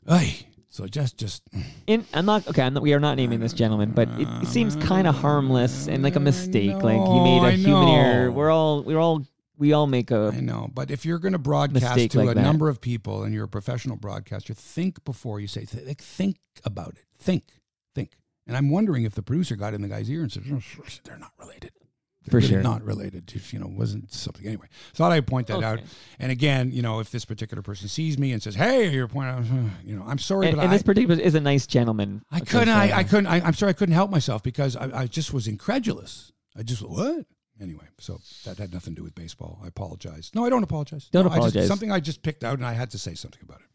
Ay, so just just In, I'm not okay. I'm not, we are not naming this gentleman, but it, it seems kind of harmless and like a mistake. like he made a I human error. We're all we're all we all make a I know, but if you're going to broadcast Mistake to like a that. number of people and you're a professional broadcaster, think before you say. Th- like, think about it. Think, think. And I'm wondering if the producer got in the guy's ear and said, "Oh, "They're not related." For really sure. not related. Just you know, wasn't something anyway. Thought I'd point that out. And again, you know, if this particular person sees me and says, "Hey, you're pointing out," you know, I'm sorry, and, but and I, this particular is a nice gentleman. I couldn't. I, I couldn't. I, I'm sorry. I couldn't help myself because I, I just was incredulous. I just what? Anyway, so that had nothing to do with baseball. I apologize. No, I don't apologize. Don't No, I just- apologize. something I just picked out, and I had to say something about it.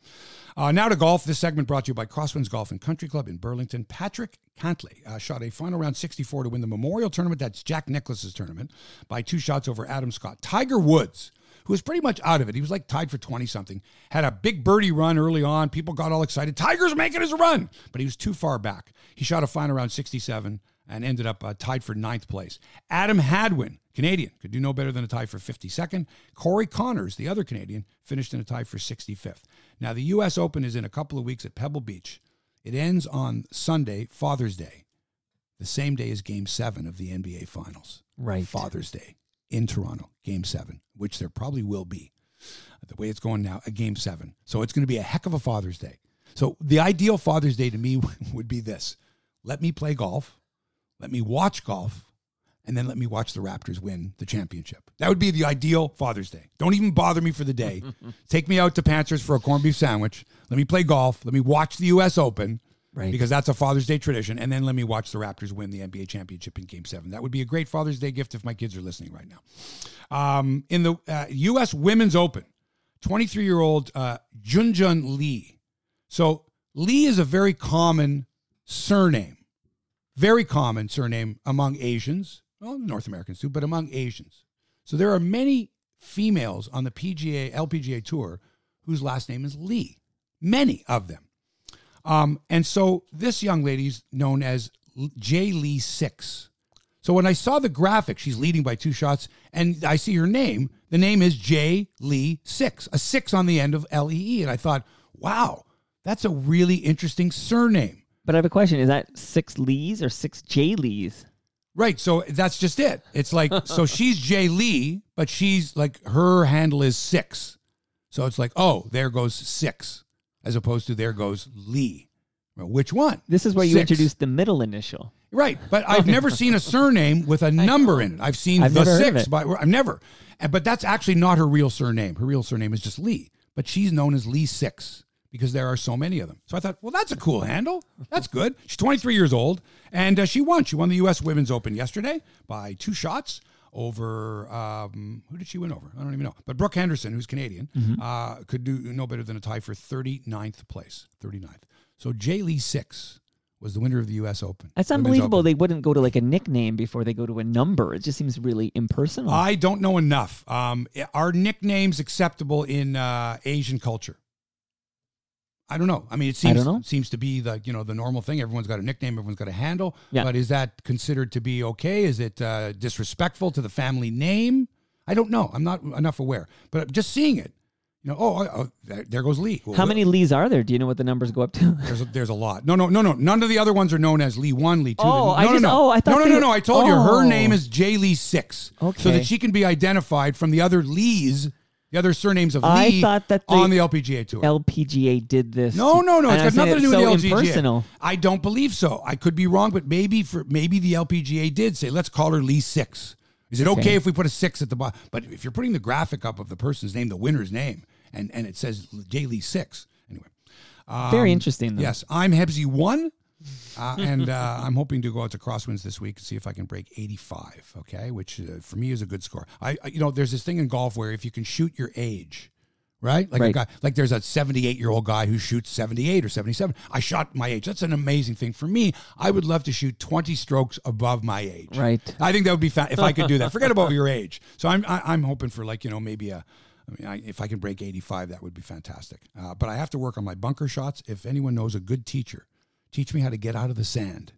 Uh, now to golf. This segment brought to you by Crosswinds Golf and Country Club in Burlington. Patrick Cantlay uh, shot a final round 64 to win the Memorial Tournament. That's Jack Nicklaus's tournament by two shots over Adam Scott. Tiger Woods who was pretty much out of it. He was like tied for 20 something. Had a big birdie run early on. People got all excited. Tiger's making his run, but he was too far back. He shot a final round 67 and ended up uh, tied for ninth place. Adam Hadwin, Canadian, could do no better than a tie for 52nd. Corey Conners, the other Canadian, finished in a tie for 65th. Now, the U.S. Open is in a couple of weeks at Pebble Beach. It ends on Sunday, Father's Day, the same day as Game 7 of the NBA Finals. Right. Father's Day in Toronto, Game 7, which there probably will be. The way it's going now, a Game 7. So it's going to be a heck of a Father's Day. So the ideal Father's Day to me would be this let me play golf, let me watch golf, and then let me watch the Raptors win the championship. That would be the ideal Father's Day. Don't even bother me for the day. Take me out to Panthers for a corned beef sandwich. Let me play golf. Let me watch the U.S. Open. Right. Because that's a Father's Day tradition. And then let me watch the Raptors win the NBA championship in game seven. That would be a great Father's Day gift if my kids are listening right now. Um, in the uh, U.S. Women's Open, 23 year old uh, Jeongeun Lee. So Lee is a very common surname, very common surname among Asians, well, North Americans too, but among Asians. So there are many females on the PGA, LPGA tour whose last name is Lee, many of them. Um, and so this young lady's known as J Lee Six. So when I saw the graphic, she's leading by two shots, and I see her name. The name is J Lee Six, a six on the end of L E E, and I thought, wow, that's a really interesting surname. But I have a question: Is that six Lees or six J Lees? Right. So that's just it. It's like so she's J Lee, but she's like her handle is six. So it's like, oh, there goes six, as opposed to there goes Lee. Well, which one? This is where you Six. introduced the middle initial. Right, but I've never seen a surname with a number in it. I've seen I've the never heard of six, but I've never. But that's actually not her real surname. Her real surname is just Lee, but she's known as Lee Six because there are so many of them. So I thought, well, that's a cool handle. That's good. She's 23 years old, and uh, she won. She won the U.S. Women's Open yesterday by two shots over um, who did she win over? I don't even know. But Brooke Henderson, who's Canadian, Mm-hmm. uh, could do no better than a tie for 39th place. 39th. So Jay Lee Six was the winner of the U.S. Open. That's unbelievable. Open. They wouldn't go to like a nickname before they go to a number. It just seems really impersonal. I don't know enough. Um, are nicknames acceptable in uh, Asian culture? I don't know. I mean, it seems seems to be the you know the normal thing. Everyone's got a nickname. Everyone's got a handle. Yeah. But is that considered to be okay? Is it uh, disrespectful to the family name? I don't know. I'm not enough aware. But just seeing it, you know, oh, oh there, goes Lee. Well, How many Lees are there? Do you know what the numbers go up to? There's a, there's a lot. No, no, no, no. None of the other ones are known as Lee One, Lee Two. Oh, no, I no, just- no. oh, I thought no, no, no, no. I told you her Oh. name is J Lee Six, so that she can be identified from the other Lees, the other surnames of I Lee thought that the on the LPGA tour. LPGA did this. no, no, no. It's got nothing to do it's with so the LPGA. impersonal. I don't believe so. I could be wrong, but maybe for maybe the LPGA did say let's call her Lee Six. Is it okay, Okay. if we put a six at the bottom? But if you're putting the graphic up of the person's name, the winner's name, and and it says J Lee Six. Anyway. Very Um, interesting. Though. Yes, I'm Hebsy one, uh, and uh, I'm hoping to go out to Crosswinds this week and see if I can break 85. Okay, which uh, for me is a good score. I, I- you know, there's this thing in golf where if you can shoot your age, right? Like a guy, like there's a 78 year old guy who shoots 78 or 77. I shot my age. That's an amazing thing for me. I would love to shoot 20 strokes above my age. Right. I think that would be fa- if I could do that. Forget about your age. So I'm I, I'm hoping for like you know maybe a. I mean, I, if I can break 85, that would be fantastic. Uh, but I have to work on my bunker shots. If anyone knows a good teacher, teach me how to get out of the sand.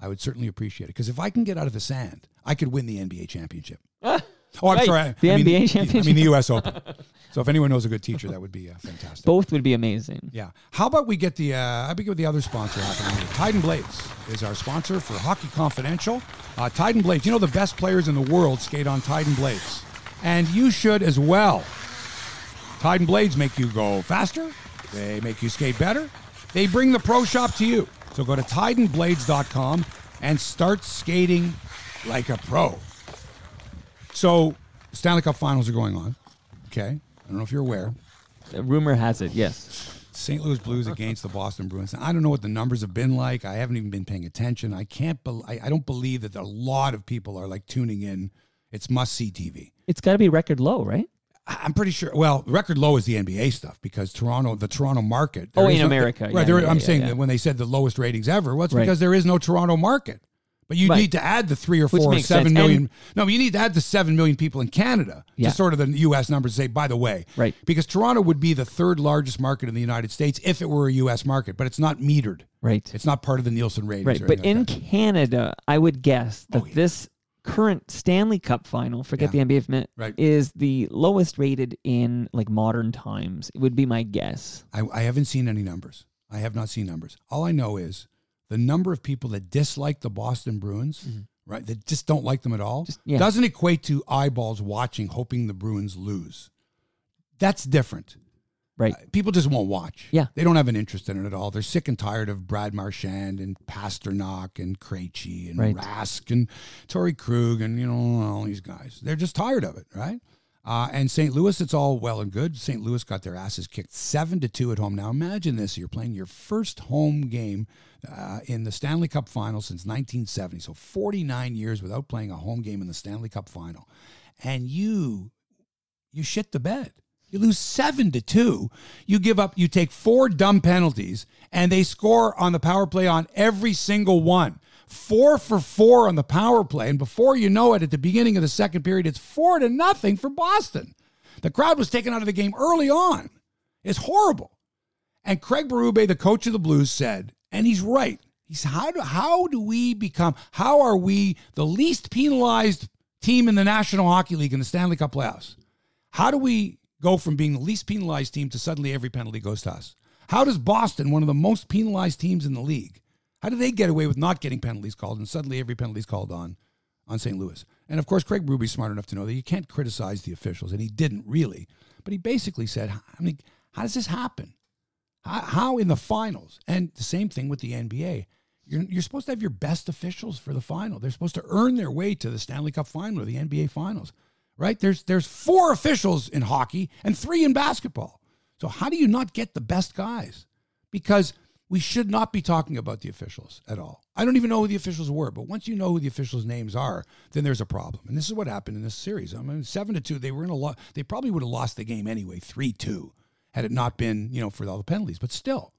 I would certainly appreciate it because if I can get out of the sand, I could win the NBA championship. oh, I'm Right. sorry. I- The I mean, NBA I mean the U.S. Open. So if anyone knows a good teacher, that would be uh, fantastic. Both would be amazing. Yeah. How about we get the uh, about we get the other sponsor happening here? Titan Blades is our sponsor for Hockey Confidential. Uh, Titan Blades, you know the best players in the world skate on Titan Blades, and you should as well. Titan Blades make you go faster. They make you skate better. They bring the pro shop to you. So go to TitanBlades.com and start skating like a pro. So Stanley Cup Finals are going on. Okay. I don't know if you're aware. Uh, Rumor has it, yes. St. Louis Blues against the Boston Bruins. I don't know what the numbers have been like. I haven't even been paying attention. I can't. Be- I, I don't believe that a lot of people are like tuning in. It's must see TV. It's got to be record low, right? I'm pretty sure. Well, record low is the NBA stuff because Toronto, the Toronto market. Oh, in no- America. right? Yeah, yeah, I'm yeah, saying that when they said the lowest ratings ever, well, it's Right. because there is no Toronto market. But you Right. need to add the three or four or seven million. And- no, you need to add the seven million people in Canada to sort of the U.S. numbers. Say, by the way, Right. Because Toronto would be the third largest market in the United States if it were a U.S. market, but it's not metered. Right. It's not part of the Nielsen ratings. Right. But anything in that. Canada, I would guess that Oh, this current Stanley Cup final, forget Yeah. the NBA minute, Right. is the lowest rated in like modern times. It would be my guess. I, I haven't seen any numbers. I have not seen numbers. All I know is the number of people that dislike the Boston Bruins, right, that just don't like them at all, Mm-hmm. Just- yeah. doesn't equate to eyeballs watching, hoping the Bruins lose. That's different. Right. People just won't watch. Yeah. They don't have an interest in it at all. They're sick and tired of Brad Marchand and Pastrnak and Krejci and Right. Rask and Torrey Krug and, you know, all these guys. They're just tired of it, right? Uh, and St. Louis, it's all well and good. St. Louis got their asses kicked seven to two at home. Now imagine this: you're playing your first home game uh, in the Stanley Cup Final since 1970, so 49 years without playing a home game in the Stanley Cup Final, and you you shit the bed. You lose seven to two. You give up. You take four dumb penalties, and they score on the power play on every single one. Four for four on the power play, and before you know it, at the beginning of the second period, it's four to nothing for Boston. The crowd was taken out of the game early on. It's horrible. And Craig Berube, the coach of the Blues, said, and he's right. He's how do how do we become? How are we the least penalized team in the National Hockey League in the Stanley Cup playoffs? How do we go from being the least penalized team to suddenly every penalty goes to us? How does Boston, one of the most penalized teams in the league, how do they get away with not getting penalties called and suddenly every penalty is called on on St. Louis? And of course, Craig Berube's smart enough to know that you can't criticize the officials, and he didn't really. But he basically said, I mean, how does this happen? How, how in the finals? And the same thing with the NBA. You're, you're supposed to have your best officials for the final. They're supposed to earn their way to the Stanley Cup final or the NBA finals, right? There's there's four officials in hockey and three in basketball. So how do you not get the best guys? Because we should not be talking about the officials at all. I don't even know who the officials were, but once you know who the officials' names are, then there's a problem. And this is what happened in this series. I mean, seven to two, they were in a lot. They probably would have lost the game anyway, three two, had it not been you know for all the penalties. But still,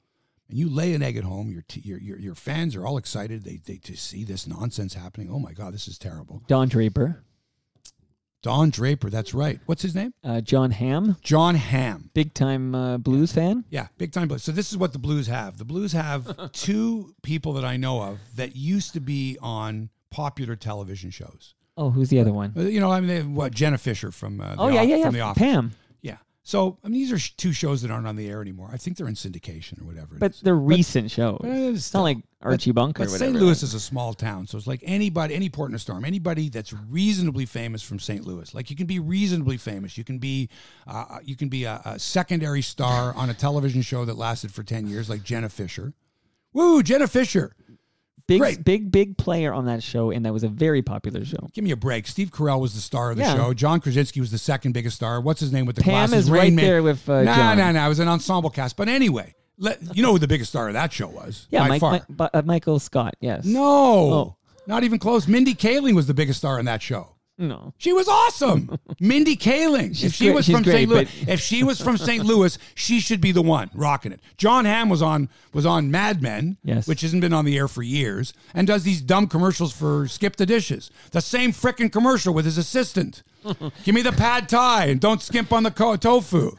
and you lay an egg at home. Your t- your, your your fans are all excited. They they to see this nonsense happening. Oh my God, this is terrible. Don Draper, Don Draper, that's right. What's his name? uh, Jon Hamm, Jon Hamm. big time uh, blues fan. Yeah, big time blues. So this is what the Blues have. The Blues have two people that I know of that used to be on popular television shows. Oh, who's the other one? Uh, You know, I mean, they what Jenna Fischer from uh, the Oh yeah, Off- yeah, from the yeah. Office. Pam. So I mean, these are sh- two shows that aren't on the air anymore. I think they're in syndication or whatever. But they're recent shows. But it's still- not like Archie Bunker or But. St. Louis is a small town, so it's like anybody, any port in a storm, anybody that's reasonably famous from St. Louis. Like you can be reasonably famous. You can be, uh, you can be a, a secondary star on a television show that lasted for ten years, like Jenna Fischer. Woo, Jenna Fischer! Big, great. big, big player on that show, and that was a very popular show. Give me a break. Steve Carell was the star of the Yeah. show. John Krasinski was the second biggest star. What's his name with the Pam glasses? is right Rain Man. there with uh, nah, John. nah, nah. It was an ensemble cast. But anyway, let you know who the biggest star of that show was. Yeah, by Mike, far. Mike, Bu- uh, Michael Scott. Yes. no, Oh. not even close. Mindy Kaling was the biggest star in that show. No. She was awesome. Mindy Kaling. if she great- was she's from great, St. Louis, but- if she was from St. Louis, she should be the one rocking it. Jon Hamm was on was on Mad Men, Yes. which hasn't been on the air for years, and does these dumb commercials for Skip the Dishes. The same frickin' commercial with his assistant. Give me the pad thai and don't skimp on the co- tofu.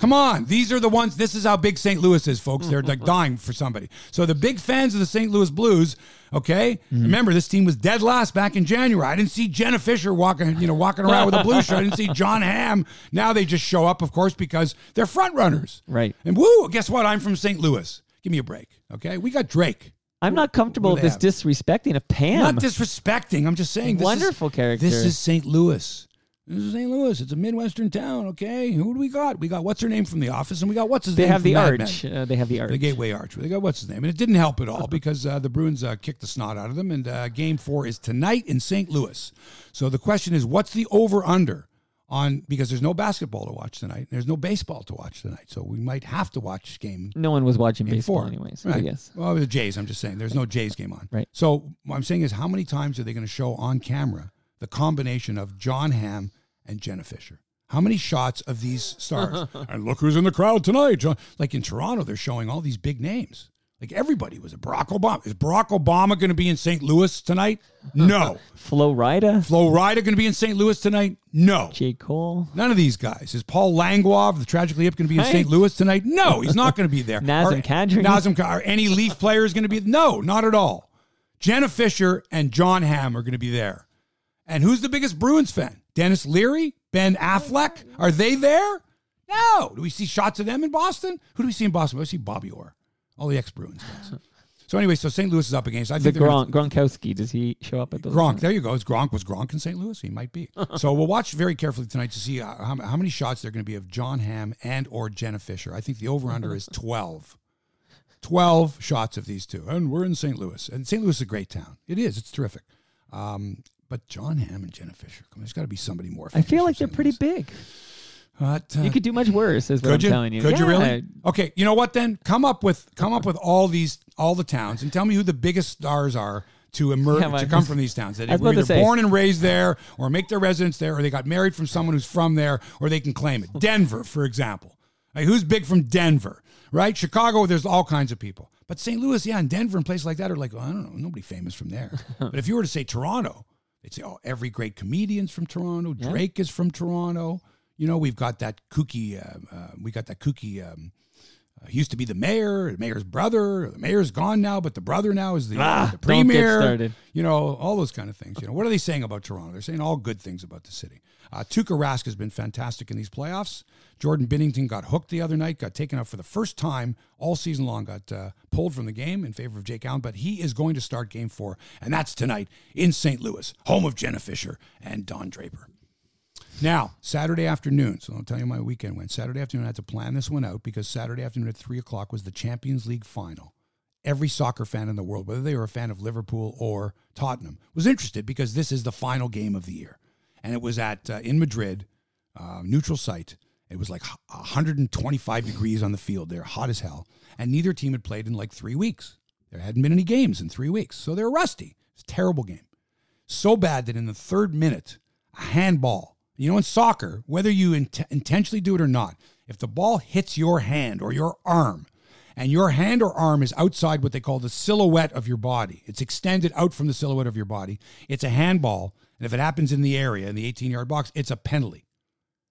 Come on, these are the ones. This is how big St. Louis is, folks. They're like mm-hmm. dying for somebody. So the big fans of the St. Louis Blues. Okay, mm-hmm. remember this team was dead last back in January. I didn't see Jenna Fischer walking, you know, walking around with a blue shirt. I didn't see Jon Hamm. Now they just show up, of course, because they're front runners. Right. And woo, guess what? I'm from St. Louis. Give me a break. Okay, we got Drake. I'm not comfortable with this disrespecting of Pam. Not disrespecting. I'm just saying. This Wonderful is, character. This is St. Louis. This is St. Louis. It's a midwestern town. Okay, who do we got? We got what's her name from The Office, and we got what's his name? they name. have the arch. Uh, they have the arch. The Gateway Arch. They got what's his name, and it didn't help at all because uh, the Bruins uh, kicked the snot out of them. And uh, Game Four is tonight in St. Louis. So the question is, what's the over under on? Because there's no basketball to watch tonight. There's no baseball to watch tonight, so we might have to watch game no one was watching Game baseball four. anyways. Right. Yes. Well, the Jays. I'm just saying, there's no Jays game on. Right. So what I'm saying is, how many times are they going to show on camera the combination of Jon Hamm and Jenna Fischer? How many shots of these stars? and look who's in the crowd tonight. Like in Toronto, they're showing all these big names. Like everybody was a Barack Obama. Is Barack Obama going to be in St. Louis tonight? No. Flo Rida, Flo Rida going to be in St. Louis tonight? No. J. Cole, None of these guys. Is Paul Langlois, the tragically hip, going to be in Hey. St. Louis tonight? No, he's not going to be there. Nazem Kadri? Nazem Kadri. Are any Leaf players going to be? No, not at all. Jenna Fischer and Jon Hamm are going to be there. And who's the biggest Bruins fan? Denis Leary? Ben Affleck? Are they there? No. Do we see shots of them in Boston? Who do we see in Boston? We see Bobby Orr. All the ex-Bruins guys. So anyway, so St. Louis is up against. I the think they're gonna- Gronkowski. Does he show up at those? Gronk, there you go. Is Gronk was Gronk in St. Louis? He might be. so we'll watch very carefully tonight to see uh, how, how many shots there are going to be of Jon Hamm and or Jenna Fischer. I think the over under is twelve. Twelve shots of these two, and we're in St. Louis. And St. Louis is a great town. It is. It's terrific. Um, but Jon Hamm and Jenna Fischer, come on, there's got to be somebody more. I feel like they're pretty Louis. big. But, uh, You could do much worse, is what I'm you? telling you. Could you really? Okay, you know what? Then come up with come up with all these all the towns and tell me who the biggest stars are to emerge Yeah, to come from these towns. That were either born and raised there, or make their residence there, or they got married from someone who's from there, or they can claim it. Denver, for example. Like, who's big from Denver? Right? Chicago, there's all kinds of people. But St. Louis, yeah, and Denver and places like that are like, well, I don't know, nobody famous from there. but if you were to say Toronto, they'd say, oh, every great comedian's from Toronto. Yeah. Drake is from Toronto. You know, we've got that kooky, uh, uh, we got that kooky, um, uh, he used to be the mayor, the mayor's brother. The mayor's gone now, but the brother now is the, Ah, the premier. started. You know, all those kind of things. You know, what are they saying about Toronto? They're saying all good things about the city. Uh, Tuukka Rask has been fantastic in these playoffs. Jordan Binnington got hooked the other night, got taken out for the first time all season long, got uh, pulled from the game in favor of Jake Allen, but he is going to start game four, and that's tonight in St. Louis, home of Jenna Fischer and Don Draper. Now, Saturday afternoon. So I'll tell you my weekend went. Saturday afternoon, I had to plan this one out because Saturday afternoon at three o'clock was the Champions League final. Every soccer fan in the world, whether they were a fan of Liverpool or Tottenham, was interested because this is the final game of the year, and it was at uh, in Madrid, uh, neutral site. It was like 125 degrees on the field. They're hot as hell, and neither team had played in like three weeks. There hadn't been any games in three weeks, so they're rusty. It's a terrible game so bad that in the third minute, a handball, you know, in soccer, whether you int- intentionally do it or not, if the ball hits your hand or your arm, and your hand or arm is outside what they call the silhouette of your body, it's extended out from the silhouette of your body, it's a handball. And if it happens in the area, in the 18 yard box, it's a penalty.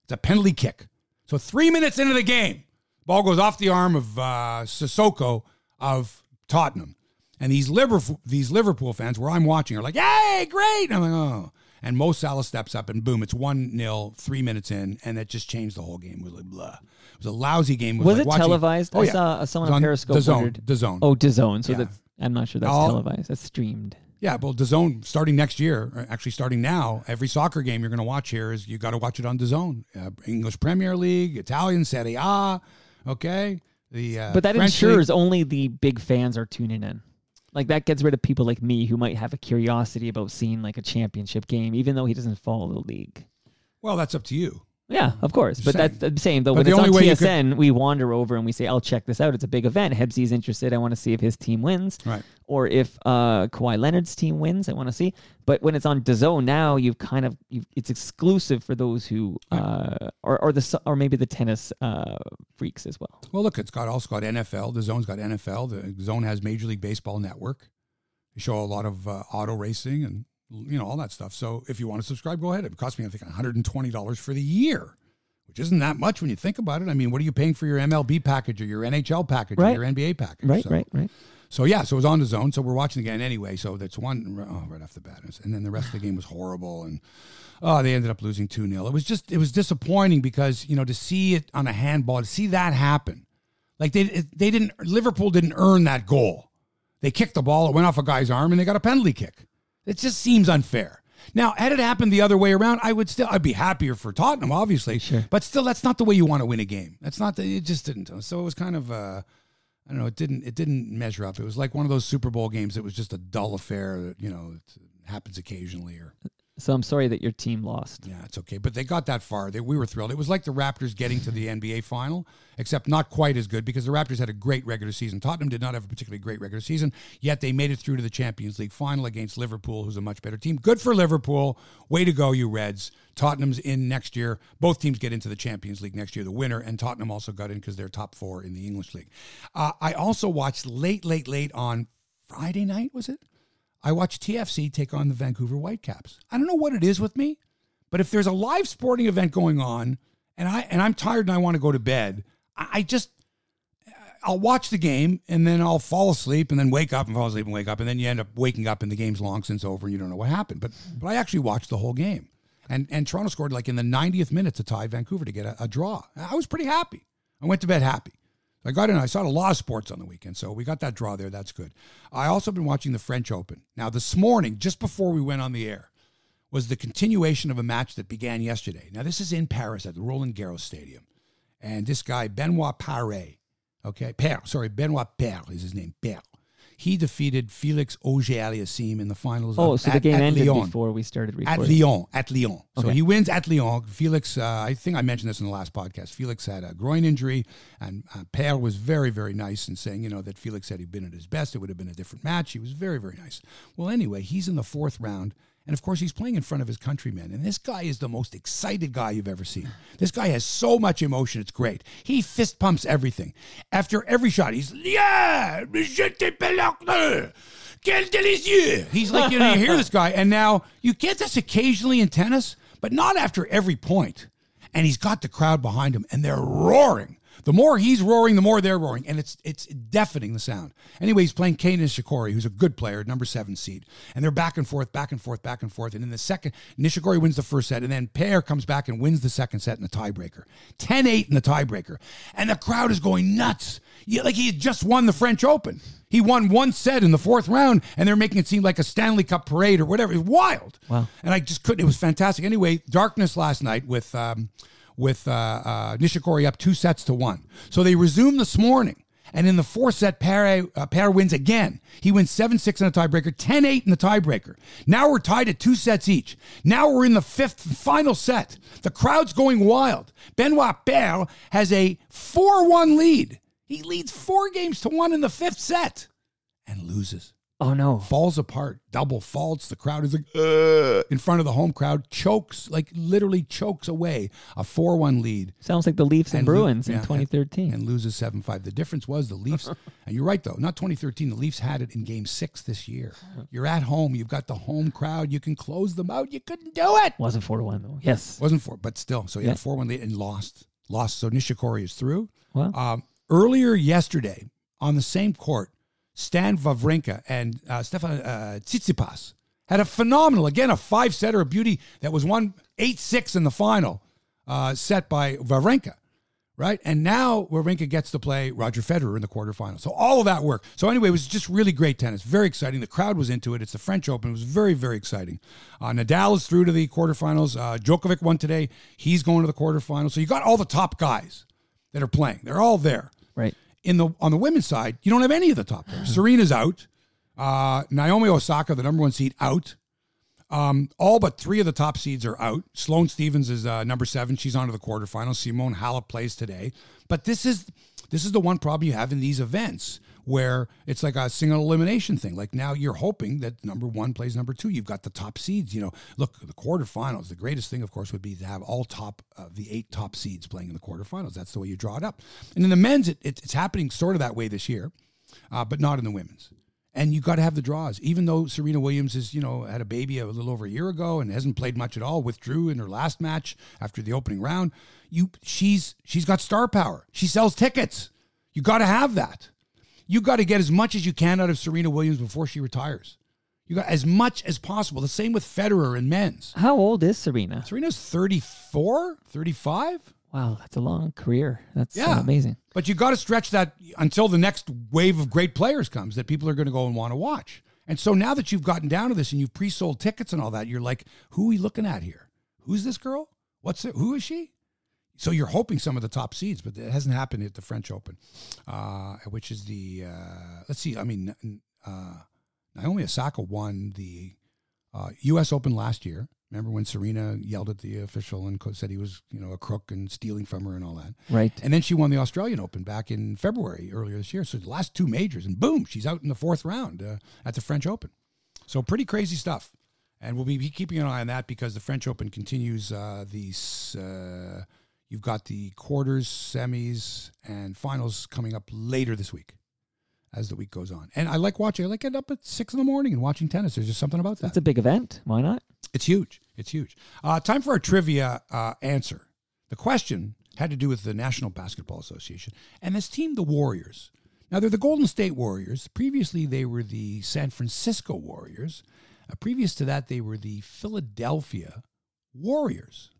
It's a penalty kick. So three minutes into the game, ball goes off the arm of uh, Sissoko of Tottenham. And these Liverpool, these Liverpool fans, where I'm watching, are like, "Yay, great!" And I'm like, "Oh." And Mo Salah steps up, and boom, it's one 0 three minutes in, and that just changed the whole game. It was like, blah. It was a lousy game. Was like it watching- televised? Oh I saw someone on Periscope DAZN, DAZN. Oh, DAZN. So Yeah. that's I'm not sure that's All- televised. That's streamed. Yeah, well, DAZN starting next year, actually starting now, every soccer game you're going to watch here is you got to watch it on DAZN. Uh, English Premier League, Italian Serie A, okay. The uh, But that French league- ensures only the big fans are tuning in. Like that gets rid of people like me who might have a curiosity about seeing like a championship game, even though he doesn't follow the league. Well, that's up to you. Yeah, of course. But that's the same though. But when the it's on only way you TSN, we wander over and we say, "I'll check this out. It's a big event. Hebsy's interested. I want to see if his team wins." Right. Or if uh, Kawhi Leonard's team wins, I want to see. But when it's on DAZN now, you've kind of you've, it's exclusive for those who uh, or or the or maybe the tennis uh, freaks as well. Well, look, it's got also got NFL. DAZN's got NFL. The zone has Major League Baseball Network. They show a lot of uh, auto racing and you know all that stuff. So if you want to subscribe, go ahead. It cost me I think one hundred and twenty dollars for the year, which isn't that much when you think about it. I mean, what are you paying for your MLB package or your NHL package Right. or your NBA package? Right, So- right, right. So yeah, so it was on DAZN. So we're watching again anyway. So that's one oh, right off the bat, and then the rest of the game was horrible, and oh, they ended up losing two 0 It was just it was disappointing because you know to see it on a handball, to see that happen, like they they didn't Liverpool didn't earn that goal. They kicked the ball, it went off a guy's arm, and they got a penalty kick. It just seems unfair. Now, had it happened the other way around, I would still I'd be happier for Tottenham, obviously. Sure. But still, that's not the way you want to win a game. That's not the, it. Just didn't. So it was kind of. Uh, I don't know. It didn't. It didn't measure up. It was like one of those Super Bowl games. It was just a dull affair that you know it happens occasionally. Or So I'm sorry that your team lost. Yeah, it's okay. But they got that far. They, we were thrilled. It was like the Raptors getting to the NBA final, except not quite as good because the Raptors had a great regular season. Tottenham did not have a particularly great regular season, yet they made it through to the Champions League final against Liverpool, who's a much better team. Good for Liverpool. Way to go, you Reds. Tottenham's in next year. Both teams get into the Champions League next year, the winner, and Tottenham also got in because they're top four in the English League. Uh, I also watched late, late, late on Friday night, was it? I watched TFC take on the Vancouver Whitecaps. I don't know what it is with me, but if there's a live sporting event going on and I and I'm tired and I want to go to bed, I, I just I'll watch the game and then I'll fall asleep and then wake up and fall asleep and wake up and then you end up waking up and the game's long since over and you don't know what happened. But but I actually watched the whole game. And and Toronto scored like in the 90th minute to tie Vancouver to get a, a draw. I was pretty happy. I went to bed happy. I got in. I saw a lot of sports on the weekend, so we got that draw there. That's good. I also been watching the French Open. Now, this morning, just before we went on the air, was the continuation of a match that began yesterday. Now, this is in Paris at the Roland Garros Stadium, and this guy Benoit Paire, okay, Père, sorry, Benoit Père is his name, Père. He defeated Felix Auger-Aliassime in the finals. Oh, of, so at, the game ended Lyon before we started recording. at. Lyon, at Lyon. So Okay. he wins at Lyon. Felix, uh, I think I mentioned this in the last podcast. Felix had a groin injury, and uh, Paire was very, very nice in saying, you know, that Felix had he been at his best, it would have been a different match. He was very, very nice. Well, anyway, he's in the fourth round. And of course, he's playing in front of his countrymen. And this guy is the most excited guy you've ever seen. This guy has so much emotion. It's great. He fist pumps everything. After every shot, he's, yeah, je te t'appelle quel délicieux. He's like, you know, you hear this guy. And now you get this occasionally in tennis, but not after every point. And he's got the crowd behind him, and they're roaring. The more he's roaring, the more they're roaring, and it's it's deafening the sound. Anyway, he's playing Kane Nishikori, who's a good player, number seven seed, and they're back and forth, back and forth, back and forth. And in the second, Nishikori wins the first set, and then Paire comes back and wins the second set in the tiebreaker, 10-8 in the tiebreaker, and the crowd is going nuts. Yeah, like he had just won the French Open. He won one set in the fourth round, and they're making it seem like a Stanley Cup parade or whatever. It's wild. Wow. And I just couldn't. It was fantastic. Anyway, darkness last night with um, with uh, uh, Nishikori up two sets to one. So they resume this morning. And in the fourth set, Paire, uh, wins again. He wins 7 6 in the tiebreaker, 10 8 in the tiebreaker. Now we're tied at two sets each. Now we're in the fifth final set. The crowd's going wild. Benoit Paire has a 4 1 lead. He leads four games to one in the fifth set and loses Oh no. falls apart, double faults. The crowd is like, "Ugh," in front of the home crowd, chokes, like literally chokes away a 4 1 lead Sounds like the Leafs and, And lo- Bruins in yeah, 2013. and loses 7 5. The difference was the Leafs, and you're right though, not 2013. The Leafs had it in game six this year. You're at home, you've got the home crowd, you can close them out. You couldn't do it. Wasn't four-one though. Yes. Wasn't four, but still. So he had Yeah. 4 1 lead and lost. Lost. So Nishikori is through. Well, Um, earlier yesterday, on the same court, Stan Wawrinka and uh, Stefan uh, Tsitsipas had a phenomenal, again, a five setter of beauty that was won 8 6 in the final, uh, set by Wawrinka, right? And now Wawrinka gets to play Roger Federer in the quarterfinals. So all of that work. So anyway, it was just really great tennis. Very exciting. The crowd was into it. It's the French Open. It was very, very exciting. Uh, Nadal is through to the quarterfinals. Uh, Djokovic won today. He's going to the quarterfinals. So you got all the top guys that are playing. They're all there right. In the on the women's side, you don't have any of the top players. Serena's out. Uh, Naomi Osaka, the number one seed, out. Um, all but three of the top seeds are out. Sloane Stevens is uh, number seven. She's on to the quarterfinals. Simona Halep plays today. But this is this is the one problem you have in these events where it's like a single elimination thing. Like now you're hoping that number one plays number two. You've got the top seeds. You know, look, the quarterfinals. The greatest thing, of course, would be to have all top uh, the eight top seeds playing in the quarterfinals. That's the way you draw it up. And in the men's, it, it, it's happening sort of that way this year, uh, but not in the women's and you got to have the draws. Even though Serena Williams is, you know, had a baby a little over a year ago and hasn't played much at all, withdrew in her last match after the opening round. You, she's she's got star power. She sells tickets. You got to have that. You got to get as much as you can out of Serena Williams before she retires. You got as much as possible. The same with Federer and men's. How old is Serena? Serena's 34, 35. Wow, that's a long career. That's uh, Yeah. amazing. But you got to stretch that until the next wave of great players comes that people are going to go and want to watch. And so now that you've gotten down to this and you've pre-sold tickets and all that, you're like, who are we looking at here? Who's this girl? What's it? Who is she? So you're hoping some of the top seeds, but it hasn't happened at the French Open, uh, which is the uh, let's see. I mean, uh, Naomi Osaka won the uh, U.S. Open last year. Remember when Serena yelled at the official and said he was, you know, a crook and stealing from her and all that. Right. And then she won the Australian Open back in February earlier this year. So the last two majors, and boom, she's out in the fourth round uh, at the French Open. So pretty crazy stuff. And we'll be keeping an eye on that because the French Open continues uh, these. You've got the quarters, semis, and finals coming up later this week as the week goes on. And I like watching. I like getting up at six in the morning and watching tennis. There's just something about that. That's a big event. Why not? It's huge. It's huge. Uh, time for our trivia uh, answer. The question had to do with the National Basketball Association and this team, the Warriors. Now, they're the Golden State Warriors. Previously, they were the San Francisco Warriors. Uh, previous to that, they were the Philadelphia Warriors.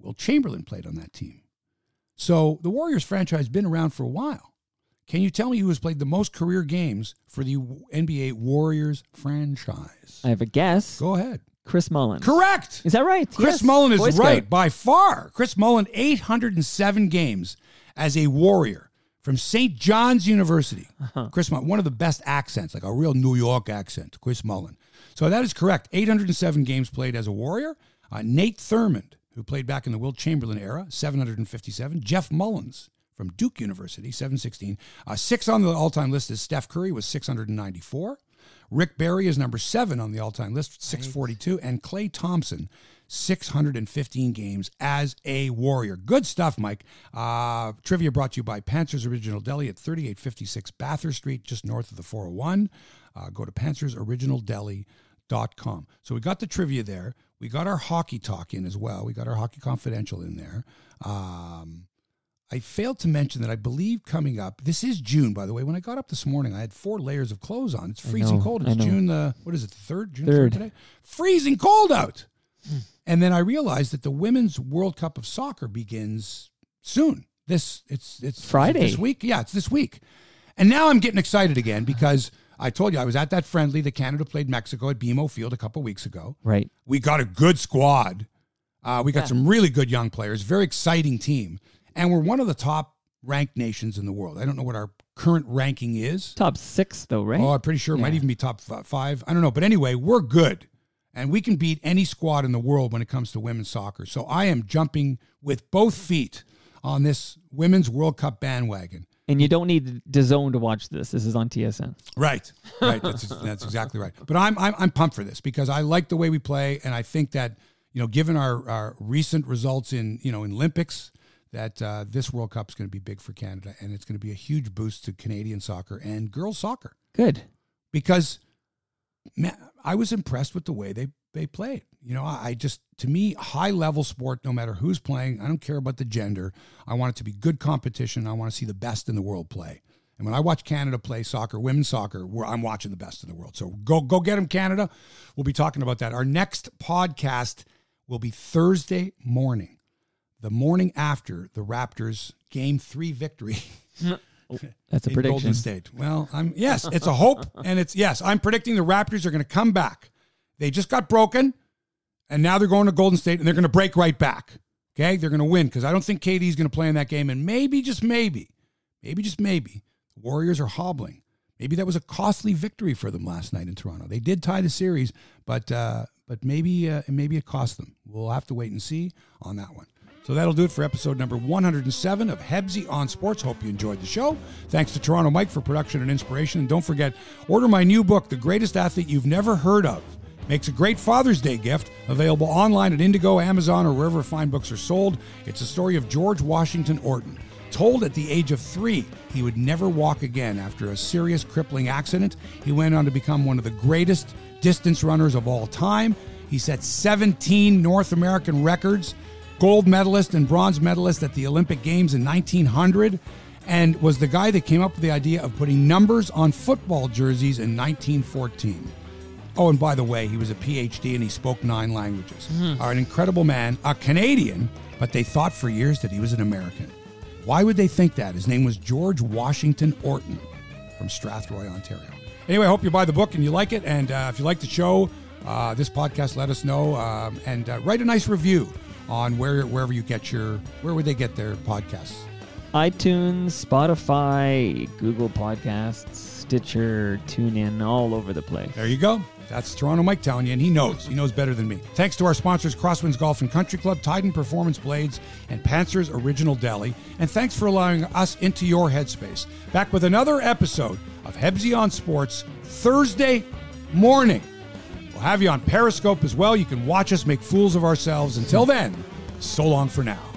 Wilt Chamberlain played on that team. So the Warriors franchise has been around for a while. Can you tell me who has played the most career games for the NBA Warriors franchise? I have a guess. Go ahead. Chris Mullins. Correct. Is that right? Chris Yes. Mullin is Boy Scout. right by far. Chris Mullin, 807 games as a Warrior from St. John's University. Uh-huh. Chris Mullin, one of the best accents, like a real New York accent, Chris Mullin. So that is correct. 807 games played as a Warrior. Uh, Nate Thurmond, who played back in the Wilt Chamberlain era, 757. Jeff Mullins from Duke University, 716. Uh, six on the all time list is Steph Curry with 694. Rick Barry is number seven on the all time list, 642. And Klay Thompson, 615 games as a Warrior. Good stuff, Mike. Uh, trivia brought to you by Panzer's Original Deli at 3856 Bathurst Street, just north of the 401. Uh, go to panzersoriginaldeli.com. So we got the trivia there. We got our hockey talk in as well. We got our hockey confidential in there. Um, I failed to mention that I believe coming up, this is June, by the way. When I got up this morning, I had four layers of clothes on. It's freezing know, cold. It's. June the, what is it, the 3rd? June 3rd, Third. today? Freezing cold out. And then I realized that the Women's World Cup of Soccer begins soon. This, it's, it's Friday. This week? Yeah, it's this week. And now I'm getting excited again because I told you I was at that friendly that Canada played Mexico at BMO Field a couple weeks ago. Right. We got a good squad. Uh, we got Yeah. some really good young players, very exciting team. And we're one of the top ranked nations in the world. I don't know what our current ranking is. Top six, though, right? Oh, I'm pretty sure it might even be top five. I don't know. But anyway, we're good. And we can beat any squad in the world when it comes to women's soccer. So I am jumping with both feet on this Women's World Cup bandwagon. And you don't need DAZN to watch this. This is on TSN. Right, right. That's that's exactly right. But I'm, I'm I'm pumped for this because I like the way we play, and I think that you know, given our, our recent results in you know in Olympics, that uh, this World Cup is going to be big for Canada, and it's going to be a huge boost to Canadian soccer and girls soccer Good. because man, I was impressed with the way they they played. You know, I, I just to me high level sport. No matter who's playing, I don't care about the gender. I want it to be good competition. I want to see the best in the world play. And when I watch Canada play soccer, women's soccer, where I'm watching the best in the world. So go go get them, Canada. We'll be talking about that. Our next podcast will be Thursday morning, the morning after the Raptors game three victory. That's a prediction. Golden State. Well, I'm yes, it's a hope, and it's yes, I'm predicting the Raptors are going to come back. They just got broken, and now they're going to Golden State, and they're going to break right back. Okay, they're going to win because I don't think KD is going to play in that game, and maybe just maybe, maybe just maybe, the Warriors are hobbling. Maybe that was a costly victory for them last night in Toronto. They did tie the series, but uh, but maybe uh, maybe it cost them. We'll have to wait and see on that one. So that'll do it for episode number 107 of Hebsy on Sports. Hope you enjoyed the show. Thanks to Toronto Mike for production and inspiration. And don't forget, order my new book, The Greatest Athlete You've Never Heard of. Makes a great Father's Day gift, available online at Indigo, Amazon, or wherever fine books are sold. It's a story of George Washington Orton. Told at the age of three he would never walk again after a serious crippling accident, he went on to become one of the greatest distance runners of all time. He set 17 North American records, gold medalist and bronze medalist at the Olympic Games in 1900, and was the guy that came up with the idea of putting numbers on football jerseys in 1914. Oh, and by the way, he was a PhD and he spoke nine languages. Are an incredible man, a Canadian, but they thought for years that he was an American. Why would they think that? His name was George Washington Orton from Strathroy, Ontario. Anyway, I hope you buy the book and you like it. And uh, if you like the show, uh, this podcast, let us know um, and uh, write a nice review on where wherever you get your where would they get their podcasts. iTunes, Spotify, Google Podcasts, Stitcher, TuneIn, all over the place. There you go. That's Toronto Mike telling you, and he knows. He knows better than me. Thanks to our sponsors, Crosswinds Golf and Country Club, Titan Performance Blades, and Panzer's Original Deli. And thanks for allowing us into your headspace. Back with another episode of Hebsy on Sports Thursday morning. Have you on Periscope as well. You can watch us make fools of ourselves. Until then, so long for now.